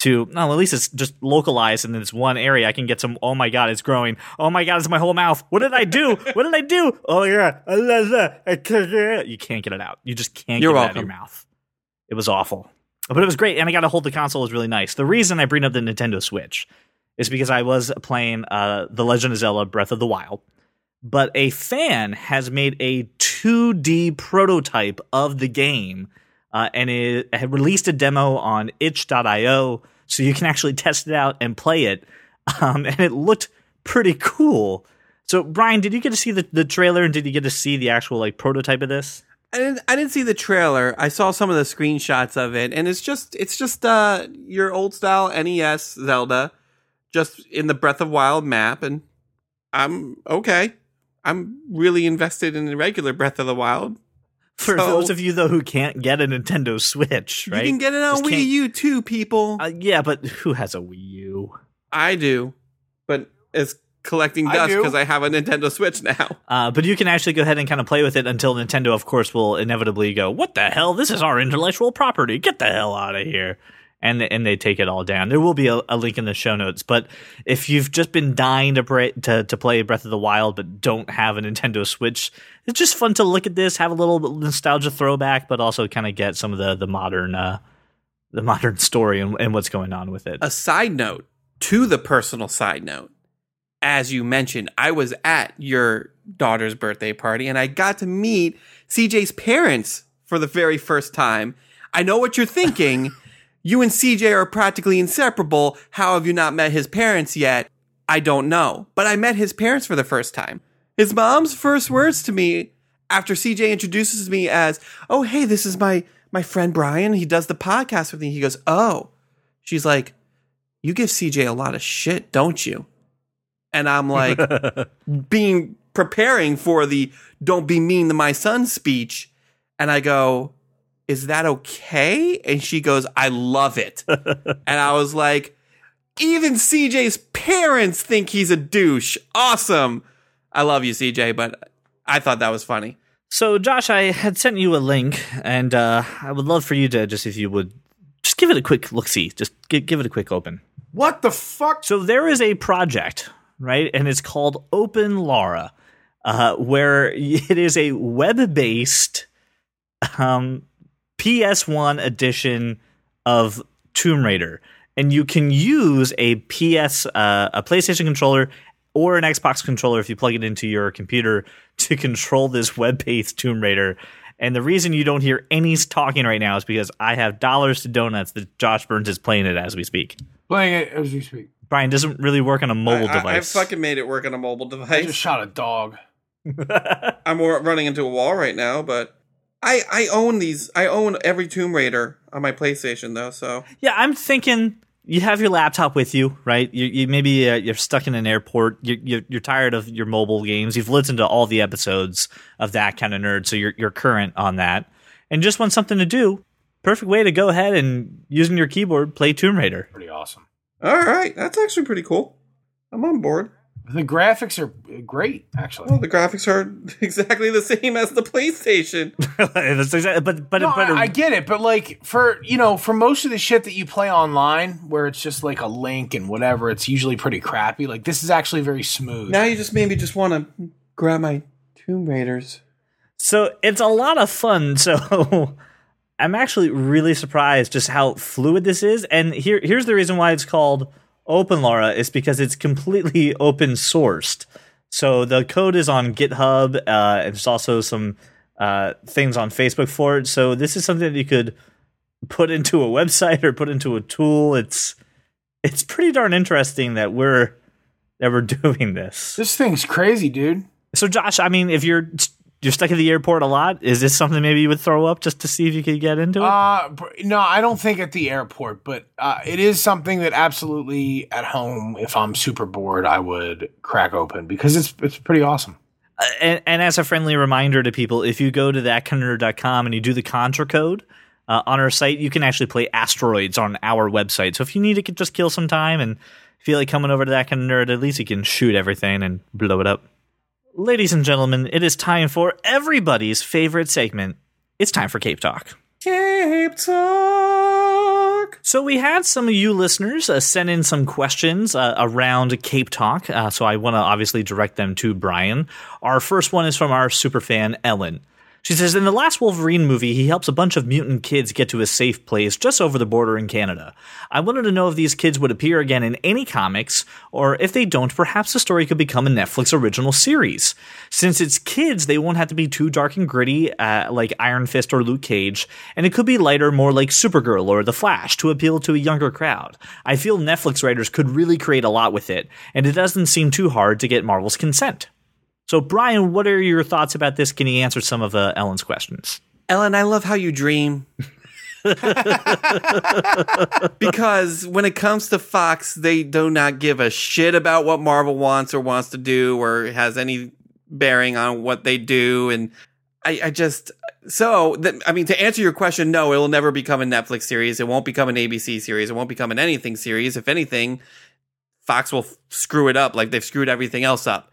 Speaker 1: To, oh, no, at least it's just localized in this one area. I can get some, oh my God, it's growing. Oh my God, it's my whole mouth. What did I do? what did I do? Oh yeah. I can't- You can't get it out. You just can't
Speaker 3: You're
Speaker 1: get it out of
Speaker 3: welcome.
Speaker 1: your mouth. It was awful. But it was great, and I got to hold the console. Was really nice. The reason I bring up the Nintendo Switch is because I was playing uh, The Legend of Zelda: Breath of the Wild, but a fan has made a 2D prototype of the game, uh, and it had released a demo on itch.io, so you can actually test it out and play it, um, and it looked pretty cool. So, Brian, did you get to see the, the trailer, and did you get to see the actual like prototype of this?
Speaker 3: I didn't, I didn't see the trailer. I saw some of the screenshots of it, and it's just it's just uh your old style NES Zelda, just in the Breath of Wild map, and I'm okay. I'm really invested in the regular Breath of the Wild.
Speaker 1: For
Speaker 3: So-
Speaker 1: those of you though who can't get a Nintendo Switch, right?
Speaker 3: You can get it on
Speaker 1: Just
Speaker 3: Wii U too, people.
Speaker 1: Uh, yeah, but who has a Wii U?
Speaker 3: I do, but it's collecting dust because I have a Nintendo Switch now.
Speaker 1: Uh, but you can actually go ahead and kind of play with it until Nintendo, of course, will inevitably go, "What the hell? This is our intellectual property. Get the hell out of here!" And and they take it all down. There will be a, a link in the show notes. But if you've just been dying to, pra- to to play Breath of the Wild but don't have a Nintendo Switch, it's just fun to look at this, have a little nostalgia throwback, but also kind of get some of the the modern uh, the modern story and, and what's going on with it.
Speaker 3: A side note to the personal side note. As you mentioned, I was at your daughter's birthday party and I got to meet CJ's parents for the very first time. I know what you're thinking. you and CJ are practically inseparable. How have you not met his parents yet? I don't know. But I met his parents for the first time. His mom's first words to me after CJ introduces me as, "Oh, hey, this is my my friend Brian. He does the podcast with me." He goes, "Oh." She's like, "You give CJ a lot of shit, don't you?" And I'm like, being preparing for the "Don't be mean to my son" speech, and I go, "Is that okay?" And she goes, "I love it." and I was like, "Even CJ's parents think he's a douche. Awesome. I love you, CJ." But I thought that was funny.
Speaker 1: So, Josh, I had sent you a link, and uh, I would love for you to just, if you would, just give it a quick look see. Just give, give it a quick open.
Speaker 2: What the fuck?
Speaker 1: So, there is a project, right? And it's called Open Lara, uh, where it is a web based um, PS1 edition of Tomb Raider. And you can use a PS, uh, a PlayStation controller or an Xbox controller if you plug it into your computer to control this web-based Tomb Raider. And the reason you don't hear any talking right now is because I have dollars to donuts that Josh Burns is playing it as we speak.
Speaker 2: Playing it as we speak.
Speaker 1: Brian doesn't really work on a mobile
Speaker 3: I, I-
Speaker 1: device.
Speaker 3: I fucking made it work on a mobile device.
Speaker 2: I
Speaker 3: device.
Speaker 2: just shot a dog.
Speaker 3: I'm running into a wall right now, but I I own these. I own every Tomb Raider on my PlayStation though. So
Speaker 1: yeah, I'm thinking you have your laptop with you, right? You, you maybe uh, you're stuck in an airport. You're, you're you're tired of your mobile games. You've listened to all the episodes of that kind of nerd, so you're you're current on that, and just want something to do. Perfect way to go ahead and using your keyboard play Tomb Raider.
Speaker 2: Pretty awesome.
Speaker 3: All right, that's actually pretty cool. I'm on board.
Speaker 2: The graphics are great, actually.
Speaker 3: Well, the graphics are exactly the same as the PlayStation.
Speaker 1: That's exactly- but but
Speaker 2: No,
Speaker 1: but
Speaker 2: I, I get it, but like for you know, for most of the shit that you play online, where it's just like a link and whatever, it's usually pretty crappy. Like this is actually very smooth.
Speaker 3: now you just maybe just want to grab my Tomb Raiders.
Speaker 1: So it's a lot of fun. So I'm actually really surprised just how fluid this is. And here here's the reason why it's called open, Lara, is because it's completely open sourced. So the code is on GitHub. Uh, and there's also some uh, things on Facebook for it. So this is something that you could put into a website or put into a tool. It's it's pretty darn interesting that we're that we're doing this.
Speaker 2: This thing's crazy, dude.
Speaker 1: So Josh, I mean, if you're you're stuck at the airport a lot, is this something maybe you would throw up just to see if you could get into it?
Speaker 2: Uh, no, I don't think at the airport, but uh, it is something that absolutely at home, if I'm super bored, I would crack open because it's it's pretty awesome.
Speaker 1: Uh, and, and, as a friendly reminder to people, if you go to thatkindofnerd.com and you do the Contra code uh, on our site, you can actually play Asteroids on our website. So if you need to just kill some time and feel like coming over to that kind of nerd, at least you can shoot everything and blow it up. Ladies and gentlemen, it is time for everybody's favorite segment. It's time for Cape Talk.
Speaker 3: Cape Talk.
Speaker 1: So we had some of you listeners uh, send in some questions uh, around Cape Talk. Uh, so I want to obviously direct them to Brian. Our first one is from our super fan Ellen. She says, In the last Wolverine movie, he helps a bunch of mutant kids get to a safe place just over the border in Canada. I wanted to know if these kids would appear again in any comics, or if they don't, perhaps the story could become a Netflix original series. Since it's kids, they won't have to be too dark and gritty, uh, like Iron Fist or Luke Cage, and it could be lighter, more like Supergirl or The Flash, to appeal to a younger crowd. I feel Netflix writers could really create a lot with it, and it doesn't seem too hard to get Marvel's consent. So, Brian, what are your thoughts about this? Can you answer some of uh, Ellen's questions?
Speaker 3: Ellen, I love how you dream. because when it comes to Fox, they do not give a shit about what Marvel wants or wants to do or has any bearing on what they do. And I, I just, so, th- I mean, to answer your question, no, it will never become a Netflix series. It won't become an ABC series. It won't become an anything series. If anything, Fox will f- screw it up like they've screwed everything else up.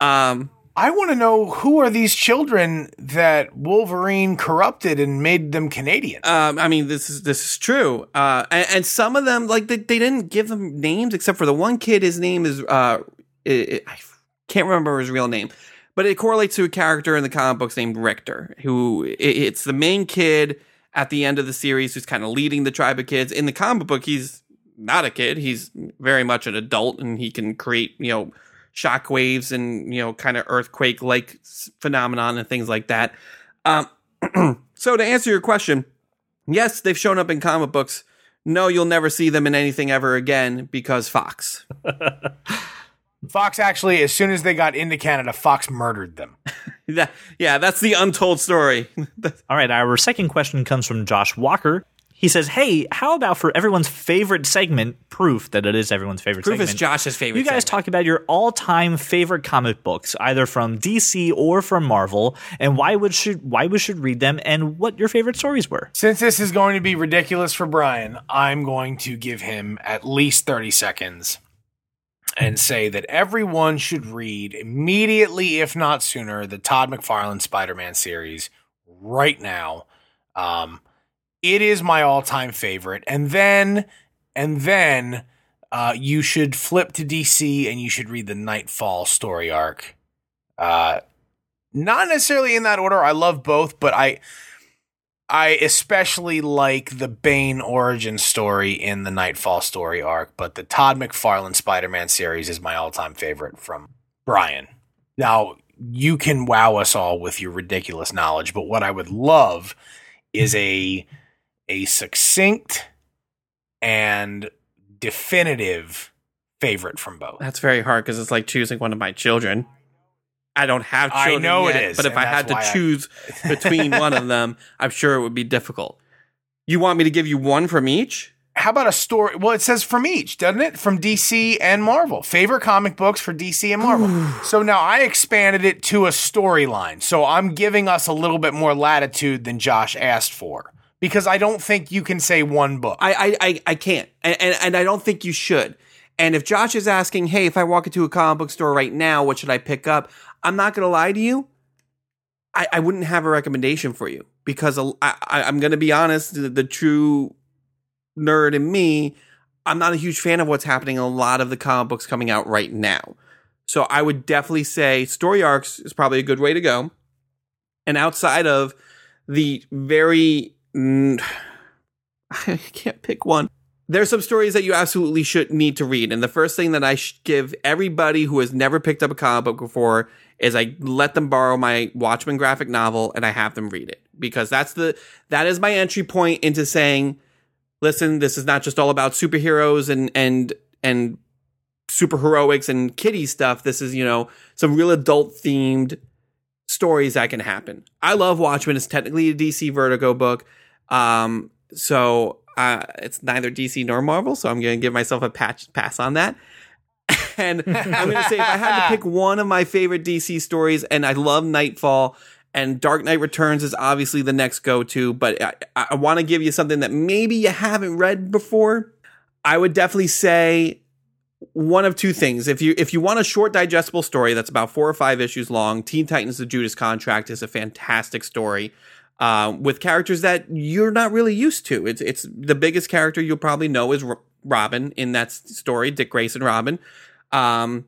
Speaker 3: Um,
Speaker 2: I want to know who are these children that Wolverine corrupted and made them Canadian.
Speaker 3: Um, I mean, this is this is true. Uh, and, and, some of them, like they, they didn't give them names, except for the one kid. His name is uh, it, it, I can't remember his real name, but it correlates to a character in the comic books named Rictor, who it, it's the main kid at the end of the series who's kind of leading the tribe of kids. In the comic book, he's not a kid; he's very much an adult, and he can create you know shock waves and you know kind of earthquake like phenomenon and things like that. Um, so to answer your question, yes, they've shown up in comic books. No, you'll never see them in anything ever again because Fox.
Speaker 2: Fox actually, as soon as they got into Canada, Fox murdered them.
Speaker 3: that, yeah, that's the untold story.
Speaker 1: All right, our second question comes from Josh Walker. He says, "Hey, how about for everyone's favorite segment, proof that it is everyone's favorite
Speaker 3: proof
Speaker 1: segment?
Speaker 3: is Josh's favorite.
Speaker 1: You guys
Speaker 3: segment.
Speaker 1: talk about your all-time favorite comic books, either from DC or from Marvel, and why would should why we should read them, and what your favorite stories were.
Speaker 2: Since this is going to be ridiculous for Brian, I'm going to give him at least thirty seconds." And say that everyone should read immediately, if not sooner, the Todd McFarlane Spider Man series right now. Um, it is my all-time favorite. And then and then uh, you should flip to DC and you should read the Knightfall story arc. Uh, not necessarily in that order. I love both, but I I especially like the Bane origin story in the Knightfall story arc, but the Todd McFarlane Spider-Man series is my all-time favorite from Brian. Now, you can wow us all with your ridiculous knowledge, but what I would love is a a succinct and definitive favorite from both.
Speaker 3: That's very hard because it's like choosing one of my children. I don't have children.
Speaker 2: I know
Speaker 3: yet,
Speaker 2: it is,
Speaker 3: but if I had to
Speaker 2: I...
Speaker 3: choose between one of them, I'm sure it would be difficult. You want me to give you one from each?
Speaker 2: How about a story? Well, it says from each, doesn't it? From DC and Marvel. Favorite comic books for DC and Marvel. so now I expanded it to a storyline. So I'm giving us a little bit more latitude than Josh asked for because I don't think you can say one book.
Speaker 3: I I I, can't, and, and, and I don't think you should. And if Josh is asking, hey, if I walk into a comic book store right now, what should I pick up? I'm not going to lie to you. I, I wouldn't have a recommendation for you because I, I, am going to be honest. The, the true nerd in me, I'm not a huge fan of what's happening in a lot of the comic books coming out right now. So I would definitely say story arcs is probably a good way to go. And outside of the very Mm. I can't pick one. there's some stories that you absolutely should need to read. And the first thing that I should give everybody who has never picked up a comic book before is I let them borrow my Watchmen graphic novel and I have them read it because that's the that is my entry point into saying, listen, this is not just all about superheroes and and and super heroics and kitty stuff. This is you know some real adult themed stories that can happen. I love Watchmen. It's technically a DC Vertigo book. Um, so uh, it's neither DC nor Marvel, so I'm going to give myself a patch, pass on that. and I'm going to say if I had to pick one of my favorite DC stories, and I love Knightfall, and Dark Knight Returns is obviously the next go to, but I, I want to give you something that maybe you haven't read before. I would definitely say one of two things. If you if you want a short digestible story that's about four or five issues long, Teen Titans: The Judas Contract is a fantastic story uh, with characters that you're not really used to. It's it's the biggest character you'll probably know is Robin in that story, Dick Grayson Robin, um,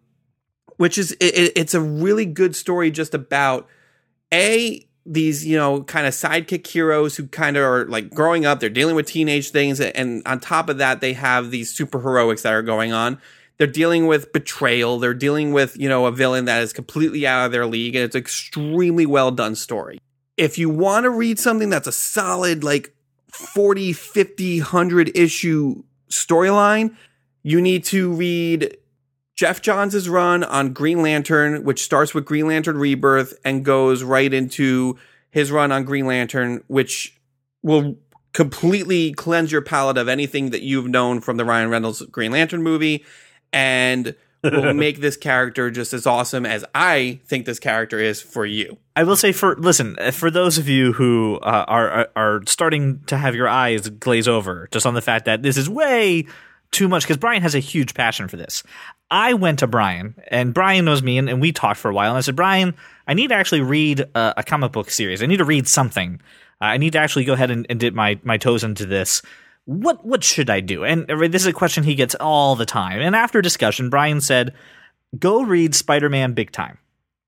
Speaker 3: which is it, it's a really good story just about a these you know kind of sidekick heroes who kind of are like growing up they're dealing with teenage things and on top of that they have these super heroics that are going on. They're dealing with betrayal. They're dealing with you know a villain that is completely out of their league and it's an extremely well done story if you want to read something that's a solid like 40 50 100 issue storyline you need to read Geoff Johns' run on Green Lantern, which starts with Green Lantern Rebirth and goes right into his run on Green Lantern, which will completely cleanse your palate of anything that you've known from the Ryan Reynolds Green Lantern movie. And will make this character just as awesome as I think this character is for you.
Speaker 1: I will say for listen for those of you who uh, are are starting to have your eyes glaze over just on the fact that this is way too much because Brian has a huge passion for this. I went to Brian, and Brian knows me, and, and we talked for a while. And I said, Brian, I need to actually read a, a comic book series. I need to read something. Uh, I need to actually go ahead and, and dip my, my toes into this. What what should I do? And uh, this is a question he gets all the time. And after discussion, Brian said, "Go read Spider Man Big Time."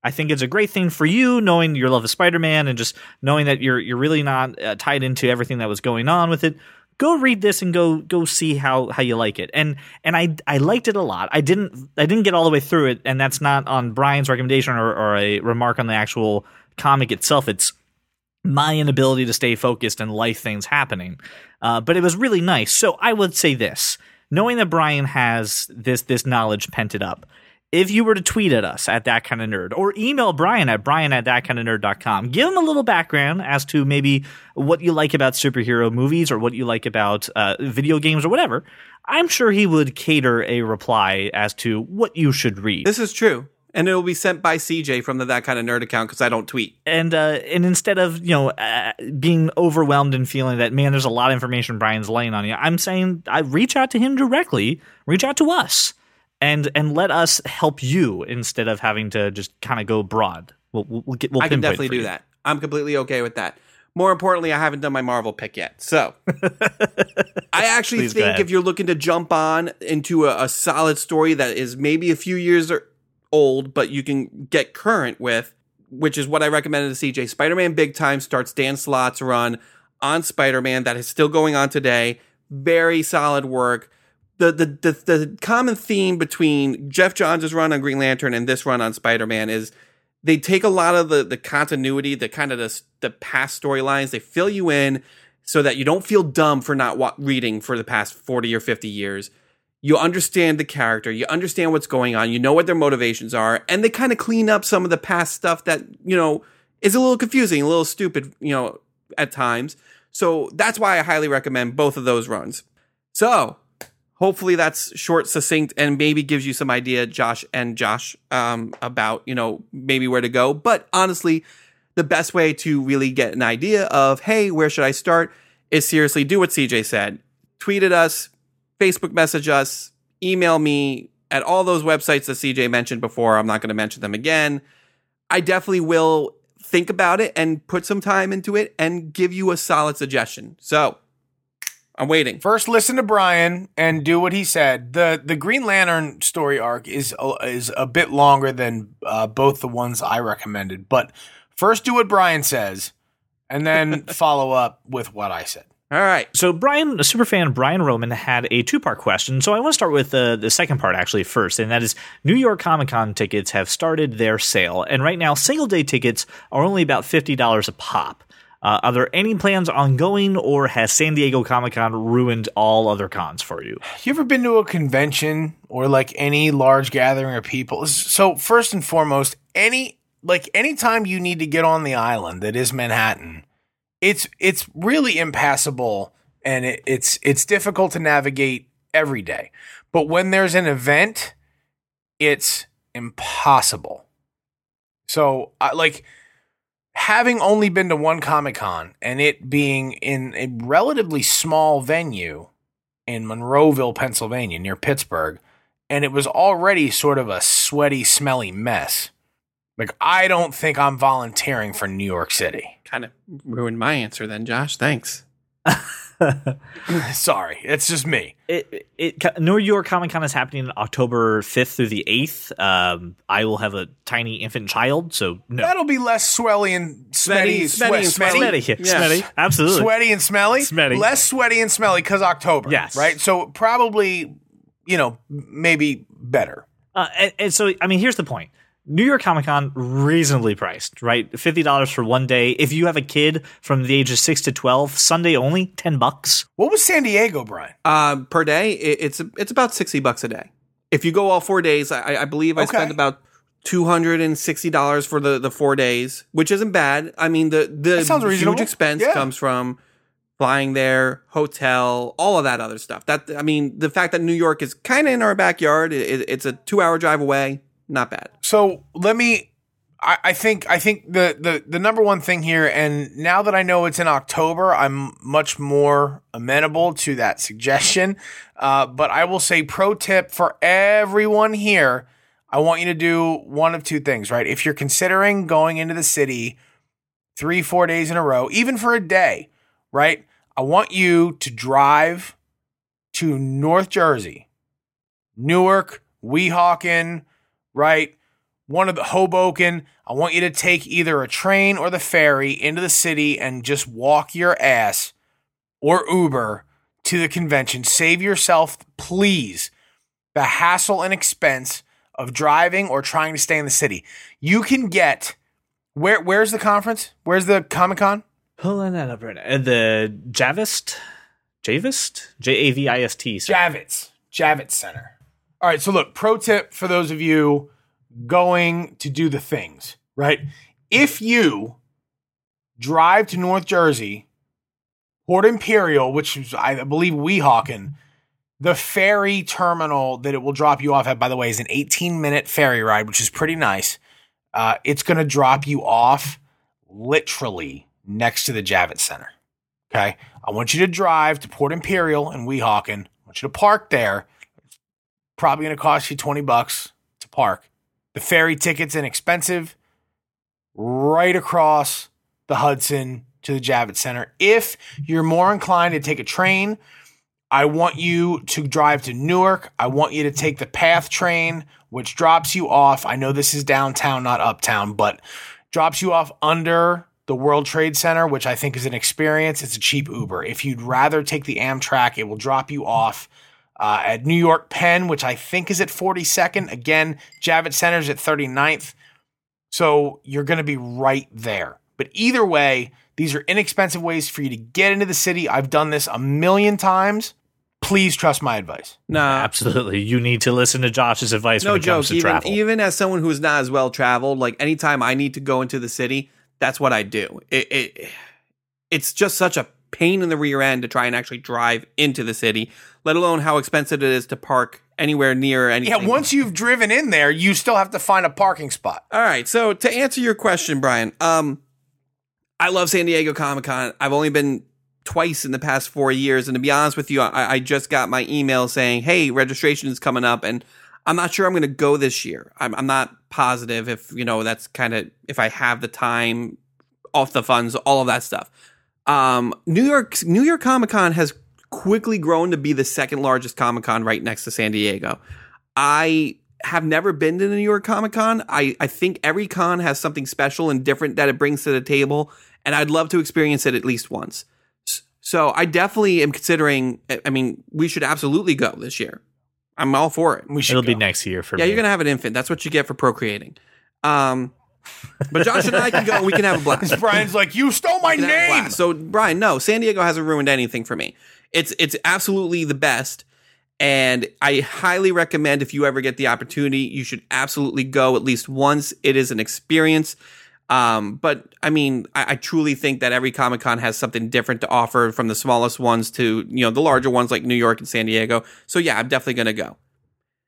Speaker 1: I think it's a great thing for you, knowing your love of Spider Man and just knowing that you're you're really not uh, tied into everything that was going on with it go read this and go go see how how you like it. And and I I liked it a lot. I didn't I didn't get all the way through it, and that's not on Brian's recommendation or, or a remark on the actual comic itself. It's my inability to stay focused and life things happening. Uh, but it was really nice. So I would say this, knowing that Brian has this this knowledge pented up if you were to tweet at us at that kind of nerd or email Brian at brian at that kind of nerd.com, give him a little background as to maybe what you like about superhero movies or what you like about uh, video games or whatever. I'm sure he would cater a reply as to what you should read.
Speaker 3: This is true. And it will be sent by CJ from the That Kind of Nerd account because I don't tweet.
Speaker 1: And uh, and instead of you know uh, being overwhelmed and feeling that man, there's a lot of information Brian's laying on you, I'm saying I reach out to him directly. Reach out to us and and let us help you instead of having to just kind of go broad. We'll, we'll get. We'll
Speaker 3: I can definitely do that. I'm completely okay with that. More importantly, I haven't done my Marvel pick yet. So I actually Please think if you're looking to jump on into a, a, solid story that is maybe a few years old, but you can get current with, which is what I recommended to CJ. Spider-Man Big Time starts Dan Slott's run on Spider-Man that is still going on today. Very solid work the, the the the common theme between Geoff Johns' run on Green Lantern and this run on Spider Man is they take a lot of the the continuity, the kind of the the past storylines, they fill you in so that you don't feel dumb for not wa- reading for the past forty or fifty years. You understand the character, you understand what's going on, you know what their motivations are, and they kind of clean up some of the past stuff that you know is a little confusing, a little stupid, you know, at times. So that's why I highly recommend both of those runs. So hopefully that's short, succinct, and maybe gives you some idea, Josh and Josh, um, about you know maybe where to go. But honestly, the best way to really get an idea of hey, where should I start is seriously do what CJ said. Tweet at us, Facebook message us, email me at all those websites that CJ mentioned before. I'm not going to mention them again. I definitely will think about it and put some time into it and give you a solid suggestion. So I'm waiting.
Speaker 2: First, listen to Brian and do what he said. the The Green Lantern story arc is a, is a bit longer than uh, both the ones I recommended. But first, do what Brian says, and then follow up with what I said.
Speaker 3: All right.
Speaker 1: So Brian, a superfan Brian Roman had a two-part question. So I want to start with uh, the second part actually first, and that is New York Comic Con tickets have started their sale, and right now single day tickets are only about fifty dollars a pop. Uh, are there any plans ongoing, or has San Diego Comic Con ruined all other cons for you?
Speaker 2: You ever been to a convention or like any large gathering of people? So first and foremost, any like anytime you need to get on the island that is Manhattan, it's it's really impassable and it, it's it's difficult to navigate every day. But when there's an event, it's impossible. So I like having only been to one Comic Con and it being in a relatively small venue in Monroeville, Pennsylvania, near Pittsburgh, and it was already sort of a sweaty, smelly mess. Like, I don't think I'm volunteering for New York City.
Speaker 3: Kind of ruined my answer then, Josh. Thanks.
Speaker 2: Sorry, it's just me.
Speaker 1: It, it, New York Comic Con is happening October 5th through the 8th. Um, I will have a tiny infant child, so no.
Speaker 2: That'll be less swelly and smetty.
Speaker 3: Smetty, smetty,
Speaker 2: swe-
Speaker 3: and
Speaker 2: smetty.
Speaker 1: Smetty,
Speaker 3: Yes.
Speaker 1: smetty, absolutely.
Speaker 2: Sweaty and smelly?
Speaker 1: Smetty.
Speaker 2: Less sweaty and smelly because October.
Speaker 1: Yes.
Speaker 2: Right? So probably, you know, maybe better.
Speaker 1: Uh, and, and so, I mean, here's the point. New York Comic Con reasonably priced, right? Fifty dollars for one day. If you have a kid from the age of six to twelve, Sunday only, ten bucks.
Speaker 2: What was San Diego, Brian?
Speaker 3: Uh, per day, it, it's it's about sixty bucks a day. If you go all four days, I, I believe I
Speaker 2: Okay.
Speaker 3: spent about two hundred and sixty dollars for the the four days, which isn't bad. I mean, the the
Speaker 2: That sounds reasonable.
Speaker 3: huge expense
Speaker 2: Yeah.
Speaker 3: comes from flying there, hotel, all of that other stuff. That I mean, the fact that New York is kind of in our backyard, it, it's a two hour drive away. Not bad.
Speaker 2: So let me. I, think I think the, the the number one thing here, and now that I know it's in October, I'm much more amenable to that suggestion. Uh, but I will say, pro tip for everyone here: I want you to do one of two things. Right, if you're considering going into the city three, four days in a row, even for a day, right? I want you to drive to North Jersey, Newark, Weehawken, right? One of the Hoboken. I want you to take either a train or the ferry into the city and just walk your ass or Uber to the convention. Save yourself, please, the hassle and expense of driving or trying to stay in the city. You can get where where's the conference? Where's the Comic Con?
Speaker 1: Pulling that up right now. Uh, The Javist, Javist, J A V I S T.
Speaker 2: Javits. Javits Center. All right, so look, pro tip for those of you going to do the things, right? If you drive to North Jersey, Port Imperial, which is, I believe, Weehawken, the ferry terminal that it will drop you off at, by the way, is an 18 minute ferry ride, which is pretty nice. Uh, it's going to drop you off literally next to the Javits Center. Okay. I want you to drive to Port Imperial and Weehawken. I want you to park there. Probably going to cost you 20 bucks to park. The ferry ticket's inexpensive. Right across the Hudson to the Javits Center. If you're more inclined to take a train, I want you to drive to Newark. I want you to take the PATH train, which drops you off. I know this is downtown, not uptown, but drops you off under the World Trade Center, which I think is an experience. It's a cheap Uber. If you'd rather take the Amtrak, it will drop you off uh, at New York Penn, which I think is at 42nd. Again, Javits Center's at 39th. So you're going to be right there. But either way, these are inexpensive ways for you to get into the city. I've done this a million times. Please trust my advice.
Speaker 3: Nah,
Speaker 1: Absolutely. You need to listen to Josh's advice
Speaker 3: no
Speaker 1: when it comes
Speaker 3: joke.
Speaker 1: to
Speaker 3: Even
Speaker 1: travel.
Speaker 3: even as someone who's not as well traveled, like anytime I need to go into the city, that's what I do. It, it it's just such a pain in the rear end to try and actually drive into the city, let alone how expensive it is to park anywhere near anything.
Speaker 2: Yeah, once you've driven in there, you still have to find a parking spot.
Speaker 3: All right. So to answer your question, Brian, um, I love San Diego Comic Con. I've only been twice in the past four years, and to be honest with you, I, I just got my email saying, "Hey, registration is coming up," and I'm not sure I'm going to go this year. I'm, I'm not positive if you know that's kind of if I have the time, off the funds, all of that stuff. Um, New York New York Comic Con has quickly grown to be the second largest Comic Con right next to San Diego. I have never been to the New York Comic Con. I, I think every con has something special and different that it brings to the table, and I'd love to experience it at least once. So I definitely am considering. I mean, we should absolutely go this year. I'm all for it.
Speaker 2: We should
Speaker 1: It'll be next year for me.
Speaker 3: Yeah,
Speaker 1: me.
Speaker 3: you're gonna have an infant. That's what you get for procreating. Um, but Josh and I can go. We can have a blast.
Speaker 2: Brian's like, you stole my
Speaker 3: We can have a
Speaker 2: name.
Speaker 3: So Brian, no, San Diego hasn't ruined anything for me. It's it's absolutely the best, and I highly recommend if you ever get the opportunity, you should absolutely go at least once. It is an experience. Um, but I mean, I, I truly think that every Comic Con has something different to offer, from the smallest ones to you know the larger ones like New York and San Diego. So yeah, I'm definitely gonna go.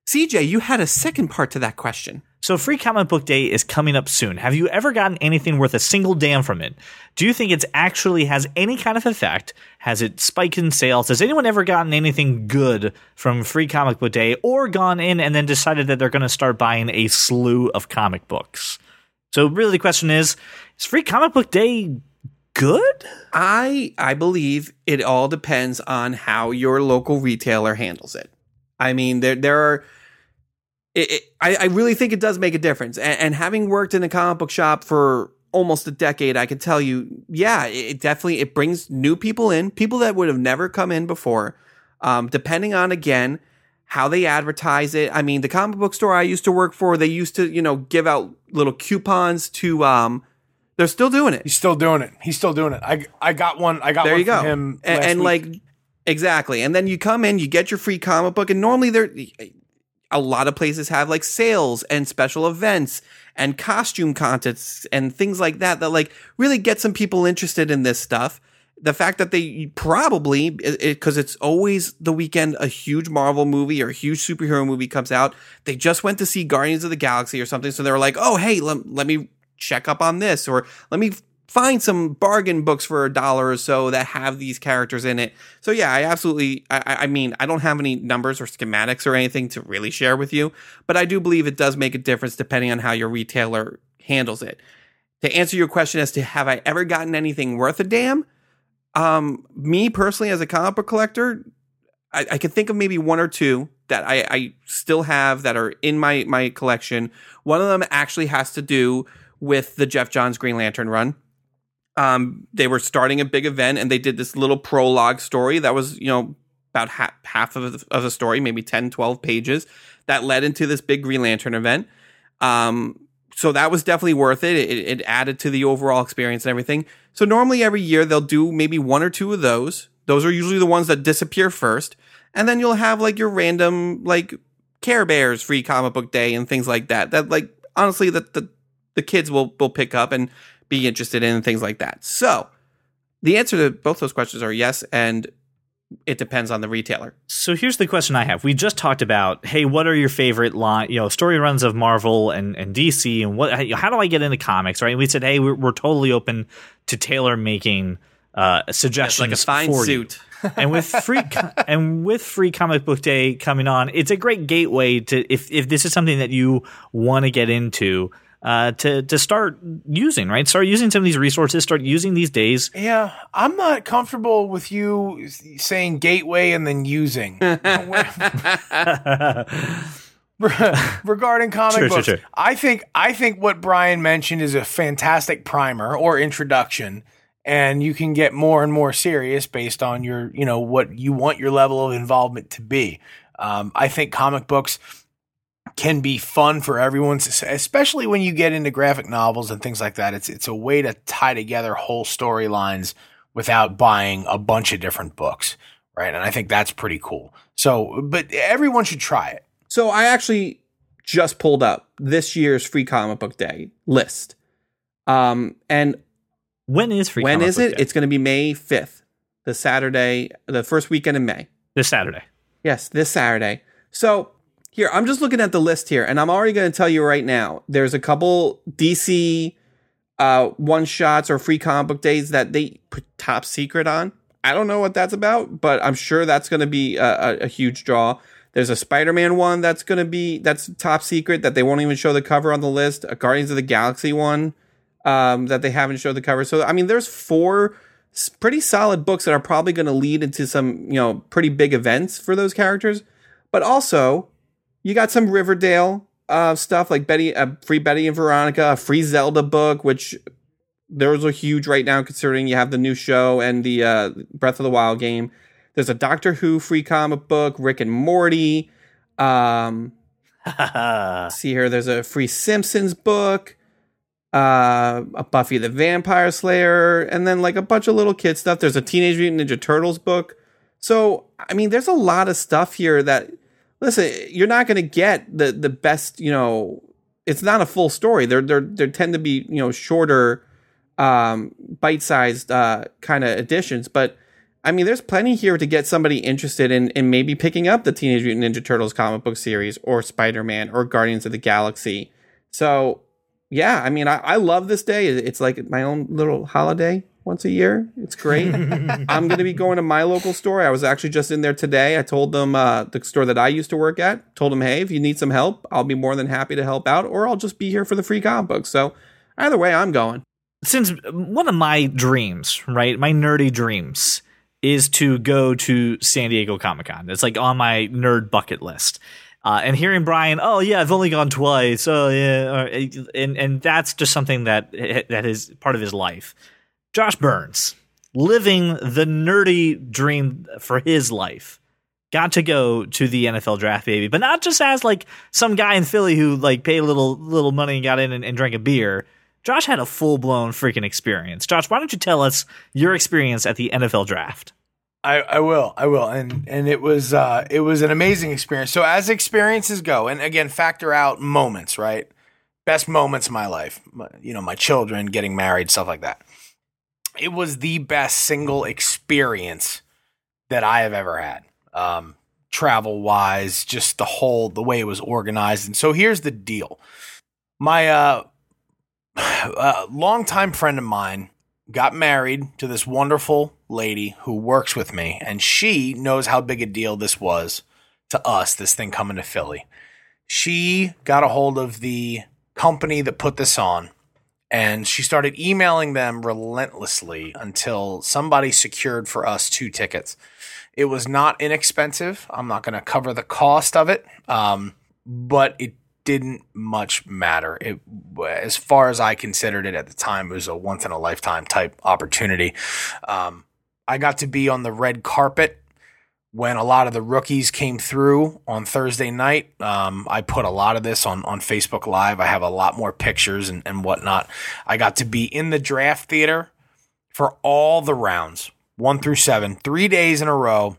Speaker 3: CJ, you had a second part to that question.
Speaker 1: So, Free Comic Book Day is coming up soon. Have you ever gotten anything worth a single damn from it? Do you think it's actually has any kind of effect? Has it spiked in sales? Has anyone ever gotten anything good from Free Comic Book Day or gone in and then decided that they're going to start buying a slew of comic books? So, really, the question is is Free Comic Book Day good?
Speaker 3: I I believe it all depends on how your local retailer handles it. I mean, there there are. It, it, I, I really think it does make a difference. And, and having worked in a comic book shop for almost a decade, I can tell you, yeah, it, it definitely it brings new people in, people that would have never come in before. Um, depending on again how they advertise it. I mean, the comic book store I used to work for, they used to you know give out little coupons to. Um, they're still doing it.
Speaker 2: He's still doing it. He's still doing it. I I got one. I got
Speaker 3: there
Speaker 2: one
Speaker 3: you go.
Speaker 2: him.
Speaker 3: and, and like exactly and then you come in you get your free comic book and normally there a lot of places have like sales and special events and costume contests and things like that that like really get some people interested in this stuff. The fact that they probably because it's always the weekend a huge marvel movie or a huge superhero movie comes out. They just went to see guardians of the galaxy or something so they were like oh hey let, let me check up on this or let me find some bargain books for a dollar or so that have these characters in it. So yeah, I absolutely. I, I mean, I don't have any numbers or schematics or anything to really share with you, but I do believe it does make a difference depending on how your retailer handles it. To answer your question as to have I ever gotten anything worth a damn, um, me personally as a comic book collector, I, I can think of maybe one or two that I, I still have that are in my my collection. One of them actually has to do with the Geoff Johns Green Lantern run um, they were starting a big event and they did this little prologue story that was, you know, about half, half of, the, of the story, maybe 10, 12 pages that led into this big Green Lantern event. Um, so that was definitely worth it. it. It added to the overall experience and everything. So normally every year they'll do maybe one or two of those. Those are usually the ones that disappear first. And then you'll have like your random, like Care Bears free comic book day and things like that. That like, honestly, that the, the kids will, will pick up and, be interested in and things like that. So the answer to both those questions are yes, and it depends on the retailer.
Speaker 1: So here's the question I have. We just talked about, hey, what are your favorite line, you know, story runs of Marvel and, and DC, and what? How do I get into comics? Right? We said, hey, we're, we're totally open to tailor making uh, suggestions,
Speaker 3: like a fine suit.
Speaker 1: And with free co- and with free comic book day coming on, it's a great gateway to if if this is something that you want to get into uh, to to start using, right? Start using some of these resources. Start using these days.
Speaker 2: Yeah, I'm not comfortable with you saying gateway and then using. Regarding comic
Speaker 1: Sure, sure,
Speaker 2: books,
Speaker 1: sure.
Speaker 2: I think I think what Brian mentioned is a fantastic primer or introduction, and you can get more and more serious based on your, you know, what you want your level of involvement to be. Um, I think comic books can be fun for everyone, especially when you get into graphic novels and things like that. It's it's a way to tie together whole storylines without buying a bunch of different books, right? And I think that's pretty cool. So, but everyone should try it.
Speaker 3: So I actually just pulled up this year's free comic book day list. Um, and
Speaker 1: when is free?
Speaker 3: When
Speaker 1: comic
Speaker 3: is
Speaker 1: book
Speaker 3: it?
Speaker 1: Day?
Speaker 3: It's going to be May 5th, the Saturday, the first weekend in May.
Speaker 1: This Saturday.
Speaker 3: Yes, this Saturday. So here, I'm just looking at the list here, and I'm already going to tell you right now. There's a couple DC uh, one shots or free comic book days that they put top secret on. I don't know what that's about, but I'm sure that's going to be a, a, a huge draw. There's a Spider-Man one that's going to be that's top secret that they won't even show the cover on the list. A Guardians of the Galaxy one um, that they haven't showed the cover. So I mean, there's four pretty solid books that are probably going to lead into some you know pretty big events for those characters. But also, you got some Riverdale uh, stuff like Betty, uh, free Betty and Veronica, a free Zelda book, which those are huge right now, considering you have the new show and the uh, Breath of the Wild game. There's a Doctor Who free comic book, Rick and Morty. Um, see here, there's a free Simpsons book, uh, a Buffy the Vampire Slayer, and then like a bunch of little kid stuff. There's a Teenage Mutant Ninja Turtles book. So, I mean, there's a lot of stuff here that, listen, you're not going to get the the best. You know, it's not a full story. They're they tend to be you know shorter, um, bite sized uh, kind of editions, but I mean, there's plenty here to get somebody interested in, in maybe picking up the Teenage Mutant Ninja Turtles comic book series or Spider Man or Guardians of the Galaxy. So, yeah, I mean, I, I love this day. It's like my own little holiday once a year. It's great. I'm going to be going to my local store. I was actually just in there today. I told them uh, the store that I used to work at, told them, hey, if you need some help, I'll be more than happy to help out, or I'll just be here for the free comic books. So, either way, I'm going.
Speaker 1: Since one of my dreams, right, my nerdy dreams, is to go to San Diego Comic Con. It's like on my nerd bucket list. Uh, and hearing Brian, oh yeah, I've only gone twice. Oh yeah, and and that's just something that that is part of his life. Josh Burns, living the nerdy dream for his life, got to go to the NFL draft, baby, but not just as like some guy in Philly who like paid a little little money and got in and, and drank a beer. Josh had a full blown freaking experience. Josh, why don't you tell us your experience at the NFL draft?
Speaker 2: I, I will, I will, and and it was uh, it was an amazing experience. So as experiences go, and again, factor out moments, right? Best moments of my life, you know, my children, getting married, stuff like that. It was the best single experience that I have ever had, um, travel wise, just the whole the way it was organized. And so here's the deal: my uh, longtime friend of mine got married to this wonderful lady who works with me, and she knows how big a deal this was to us, this thing coming to Philly. She got a hold of the company that put this on, and she started emailing them relentlessly until somebody secured for us two tickets. It was not inexpensive. I'm not going to cover the cost of it, um, but it didn't much matter. It, as far as I considered it at the time, it was a once in a lifetime type opportunity. Um, I got to be on the red carpet when a lot of the rookies came through on Thursday night. Um, I put a lot of this on, on Facebook Live. I have a lot more pictures and, and whatnot. I got to be in the draft theater for all the rounds, one through seven, three days in a row.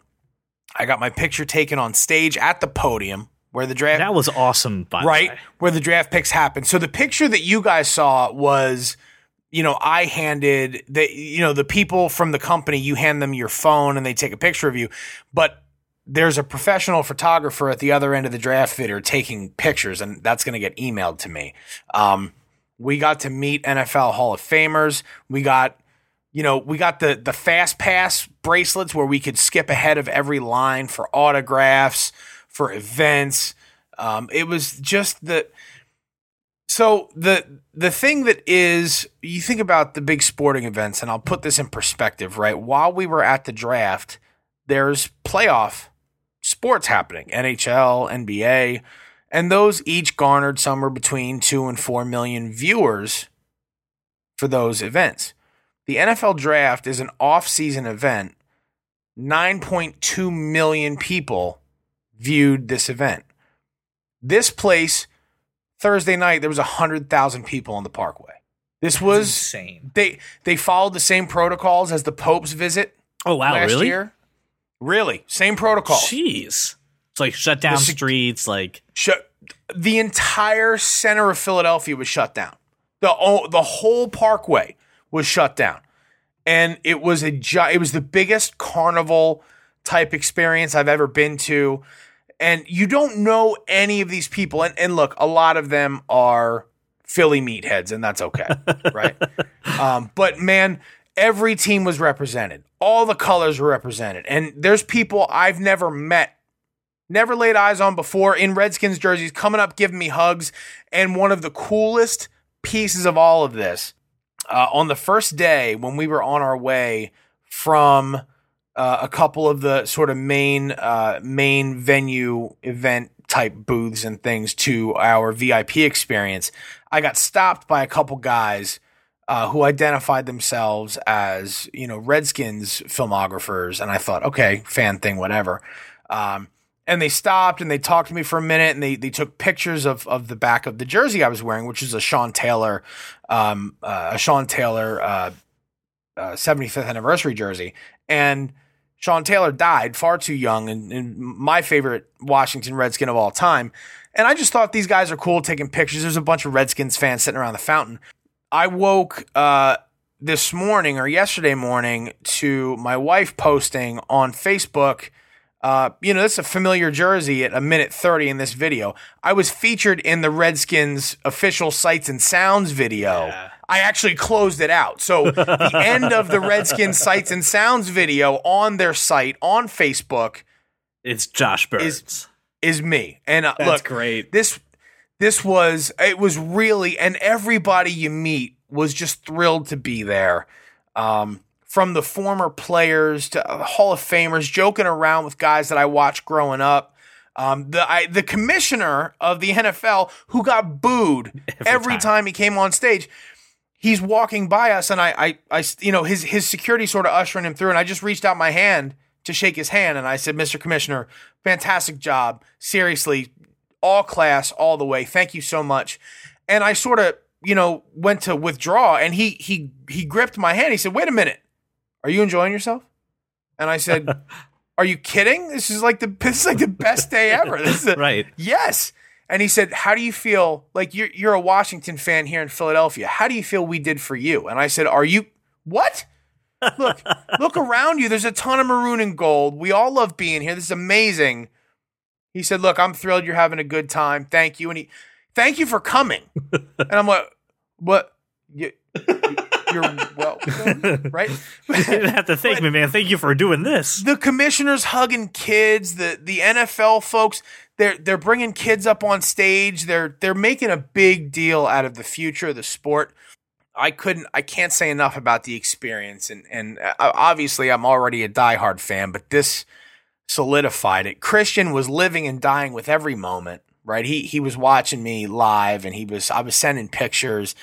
Speaker 2: I got my picture taken on stage at the podium where the draft
Speaker 1: that was awesome
Speaker 2: right where the draft picks happened so the picture that you guys saw was you know i handed the you know the people from the company you hand them your phone and they take a picture of you but there's a professional photographer at the other end of the draft theater taking pictures and that's going to get emailed to me um, we got to meet nfl hall of famers we got you know, we got the the fast pass bracelets where we could skip ahead of every line for autographs for events. Um, it was just that. So the the thing that is, you think about the big sporting events, and I'll put this in perspective. Right, while we were at the draft, there's playoff sports happening, NHL, NBA, and those each garnered somewhere between two and four million viewers for those events. The NFL draft is an off-season event. 9.2 million people viewed this event. This place, Thursday night, there was 100,000 people on the parkway. This was
Speaker 1: insane.
Speaker 2: They they followed the same protocols as the Pope's visit.
Speaker 1: Oh wow,
Speaker 2: last
Speaker 1: really?
Speaker 2: Year. Really, same protocol.
Speaker 1: Jeez, it's like shut down the, streets. Like
Speaker 2: shut the entire center of Philadelphia was shut down. the The whole parkway was shut down, and it was a it was the biggest carnival type experience I've ever been to and you don't know any of these people. And, and look, a lot of them are Philly meatheads, and that's okay, right? Um, but man, every team was represented. All the colors were represented, and there's people I've never met, never laid eyes on before in Redskins jerseys coming up, giving me hugs. And one of the coolest pieces of all of this, uh, on the first day when we were on our way from uh, a couple of the sort of main uh, main venue event type booths and things to our VIP experience, I got stopped by a couple guys uh, who identified themselves as you know Redskins filmographers, and I thought, okay, fan thing, whatever. Um, and they stopped and they talked to me for a minute and they, they took pictures of, of the back of the jersey I was wearing, which is a Sean Taylor, um, uh, a Sean Taylor, uh, uh, 75th anniversary jersey. And Sean Taylor died far too young and, and, my favorite Washington Redskin of all time. And I just thought these guys are cool taking pictures. There's a bunch of Redskins fans sitting around the fountain. I woke, uh, this morning or yesterday morning to my wife posting on Facebook uh, you know, that's a familiar jersey at a minute 30 in this video. I was featured in the Redskins official sights and sounds video. Yeah. I actually closed it out. So the end of the Redskins sights and sounds video on their site on Facebook
Speaker 1: it's Josh Byrds.
Speaker 2: Is, is me. And uh,
Speaker 1: That's
Speaker 2: look,
Speaker 1: great.
Speaker 2: This this was it was really and everybody you meet was just thrilled to be there. Um, from the former players to Hall of Famers, joking around with guys that I watched growing up. Um, the I, the commissioner of the NFL who got booed every, every time. time. he came on stage. He's walking by us, and I, I, I, you know, his his security sort of ushering him through, and I just reached out my hand to shake his hand, and I said, "Mr. Commissioner, fantastic job, seriously, all class, all the way. Thank you so much." And I sort of, you know, went to withdraw, and he he he gripped my hand. He said, "Wait a minute." Are you enjoying yourself? And I said, Are you kidding? This is like the this is like the best day ever. This is a,
Speaker 1: right.
Speaker 2: Yes. And he said, How do you feel? Like you're you're a Washington fan here in Philadelphia. How do you feel we did for you? And I said, Are you what? Look, look around you. There's a ton of maroon and gold. We all love being here. This is amazing. He said, Look, I'm thrilled you're having a good time. Thank you. And he thank you for coming. and I'm like, What? You, you're welcome, right?
Speaker 1: you didn't have to thank but me, man. Thank you for doing this.
Speaker 2: The commissioners hugging kids, the the NFL folks, they're they're bringing kids up on stage. They're they're making a big deal out of the future of the sport. I couldn't, I can't say enough about the experience, and and uh, obviously I'm already a diehard fan, but this solidified it. Christian was living and dying with every moment. Right, he he was watching me live, and he was I was sending pictures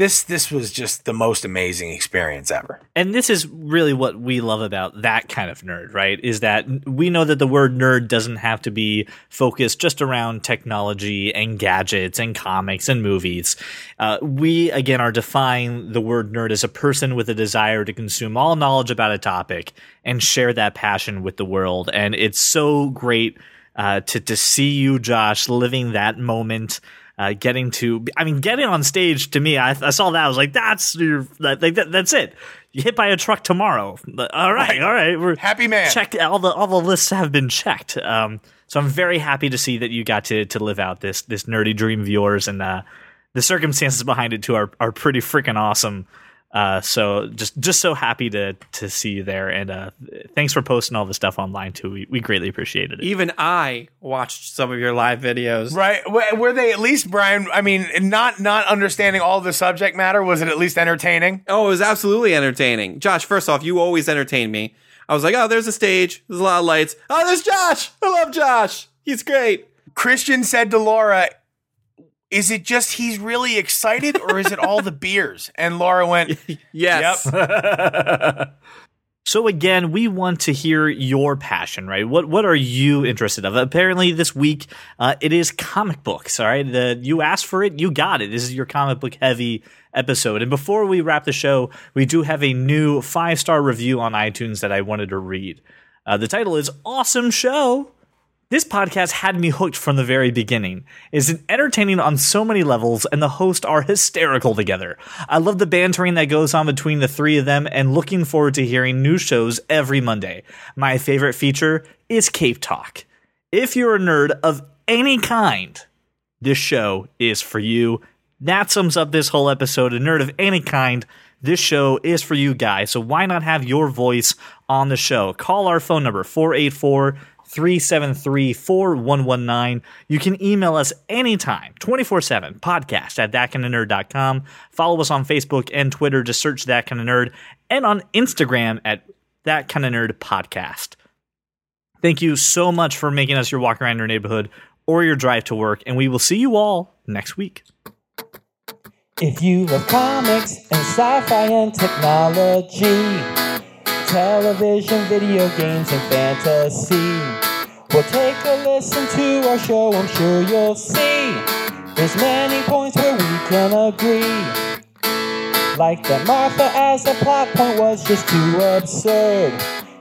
Speaker 2: this this was just the most amazing experience ever.
Speaker 1: And this is really what we love about that kind of nerd, right? Is that we know that the word nerd doesn't have to be focused just around technology and gadgets and comics and movies. Uh, we again are defining the word nerd as a person with a desire to consume all knowledge about a topic and share that passion with the world. And it's so great uh, to to see you, Josh, living that moment uh, getting to, I mean, getting on stage to me, I, I saw that. I was like, that's your, that, like, that, that's it. You hit by a truck tomorrow. All right, right. all right. We're
Speaker 2: happy man.
Speaker 1: Check all the all the lists have been checked. Um, so I'm very happy to see that you got to to live out this this nerdy dream of yours, and uh, the circumstances behind it too are are pretty freaking awesome. Uh, so just just so happy to to see you there, and uh, thanks for posting all the stuff online too. We we greatly appreciated it.
Speaker 3: Even I watched some of your live videos.
Speaker 2: Right? Were they at least, Brian? I mean, not not understanding all the subject matter. Was it at least entertaining?
Speaker 3: Oh, it was absolutely entertaining. Josh, first off, you always entertain me. I was like, oh, there's a stage. There's a lot of lights. Oh, there's Josh. I love Josh. He's great.
Speaker 2: Christian said to Lara, is it just he's really excited or is it all the beers? And Lara went,
Speaker 3: Yes.
Speaker 2: Yep.
Speaker 1: so again, we want to hear your passion, right? What what are you interested of? Apparently, this week uh, it is comic books. All right, the, you asked for it, you got it. This is your comic book heavy episode. And before we wrap the show, we do have a new five star review on iTunes that I wanted to read. Uh, the title is "Awesome Show." This podcast had me hooked from the very beginning. It's entertaining on so many levels, and the hosts are hysterical together. I love the bantering that goes on between the three of them, and looking forward to hearing new shows every Monday. My favorite feature is Cape Talk. If you're a nerd of any kind, this show is for you. That sums up this whole episode. A nerd of any kind, this show is for you guys. So why not have your voice on the show? Call our phone number 484 373 4119. You can email us anytime, 24 7, podcast at thatkindofnerd.com. Follow us on Facebook and Twitter. Just search That Kind of Nerd. And on Instagram at That Kind of Nerd Podcast. Thank you so much for making us your walk around your neighborhood or your drive to work. And we will see you all next week.
Speaker 4: If you love comics and sci-fi and technology, television, video games, and fantasy, well, take a listen to our show. I'm sure you'll see there's many points where we can agree. Like that Martha as a plot point was just too absurd.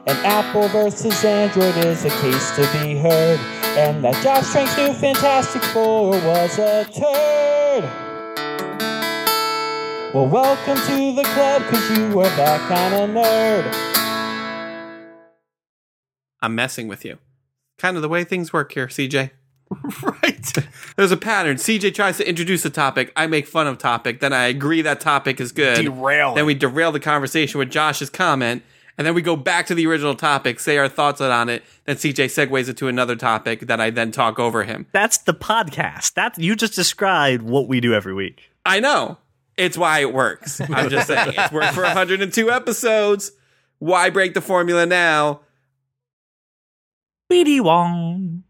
Speaker 4: And Apple versus Android is a case to be heard. And that Josh Trank's new Fantastic Four was a turd. Well, welcome to the club, cause you are that kind of nerd.
Speaker 3: I'm messing with you. Kind of the way things work here, CJ.
Speaker 2: right.
Speaker 3: There's a pattern. CJ tries to introduce a topic. I make fun of topic. Then I agree that topic is good.
Speaker 2: Derail
Speaker 3: Then we derail the conversation with Josh's comment. And then we go back to the original topic, say our thoughts on it. Then CJ segues it to another topic that I then talk over him.
Speaker 1: That's the podcast. That you just described what we do every week.
Speaker 3: I know. It's why it works. I'm just saying. It's worked for 102 episodes. Why break the formula now?
Speaker 1: Weedy Wong.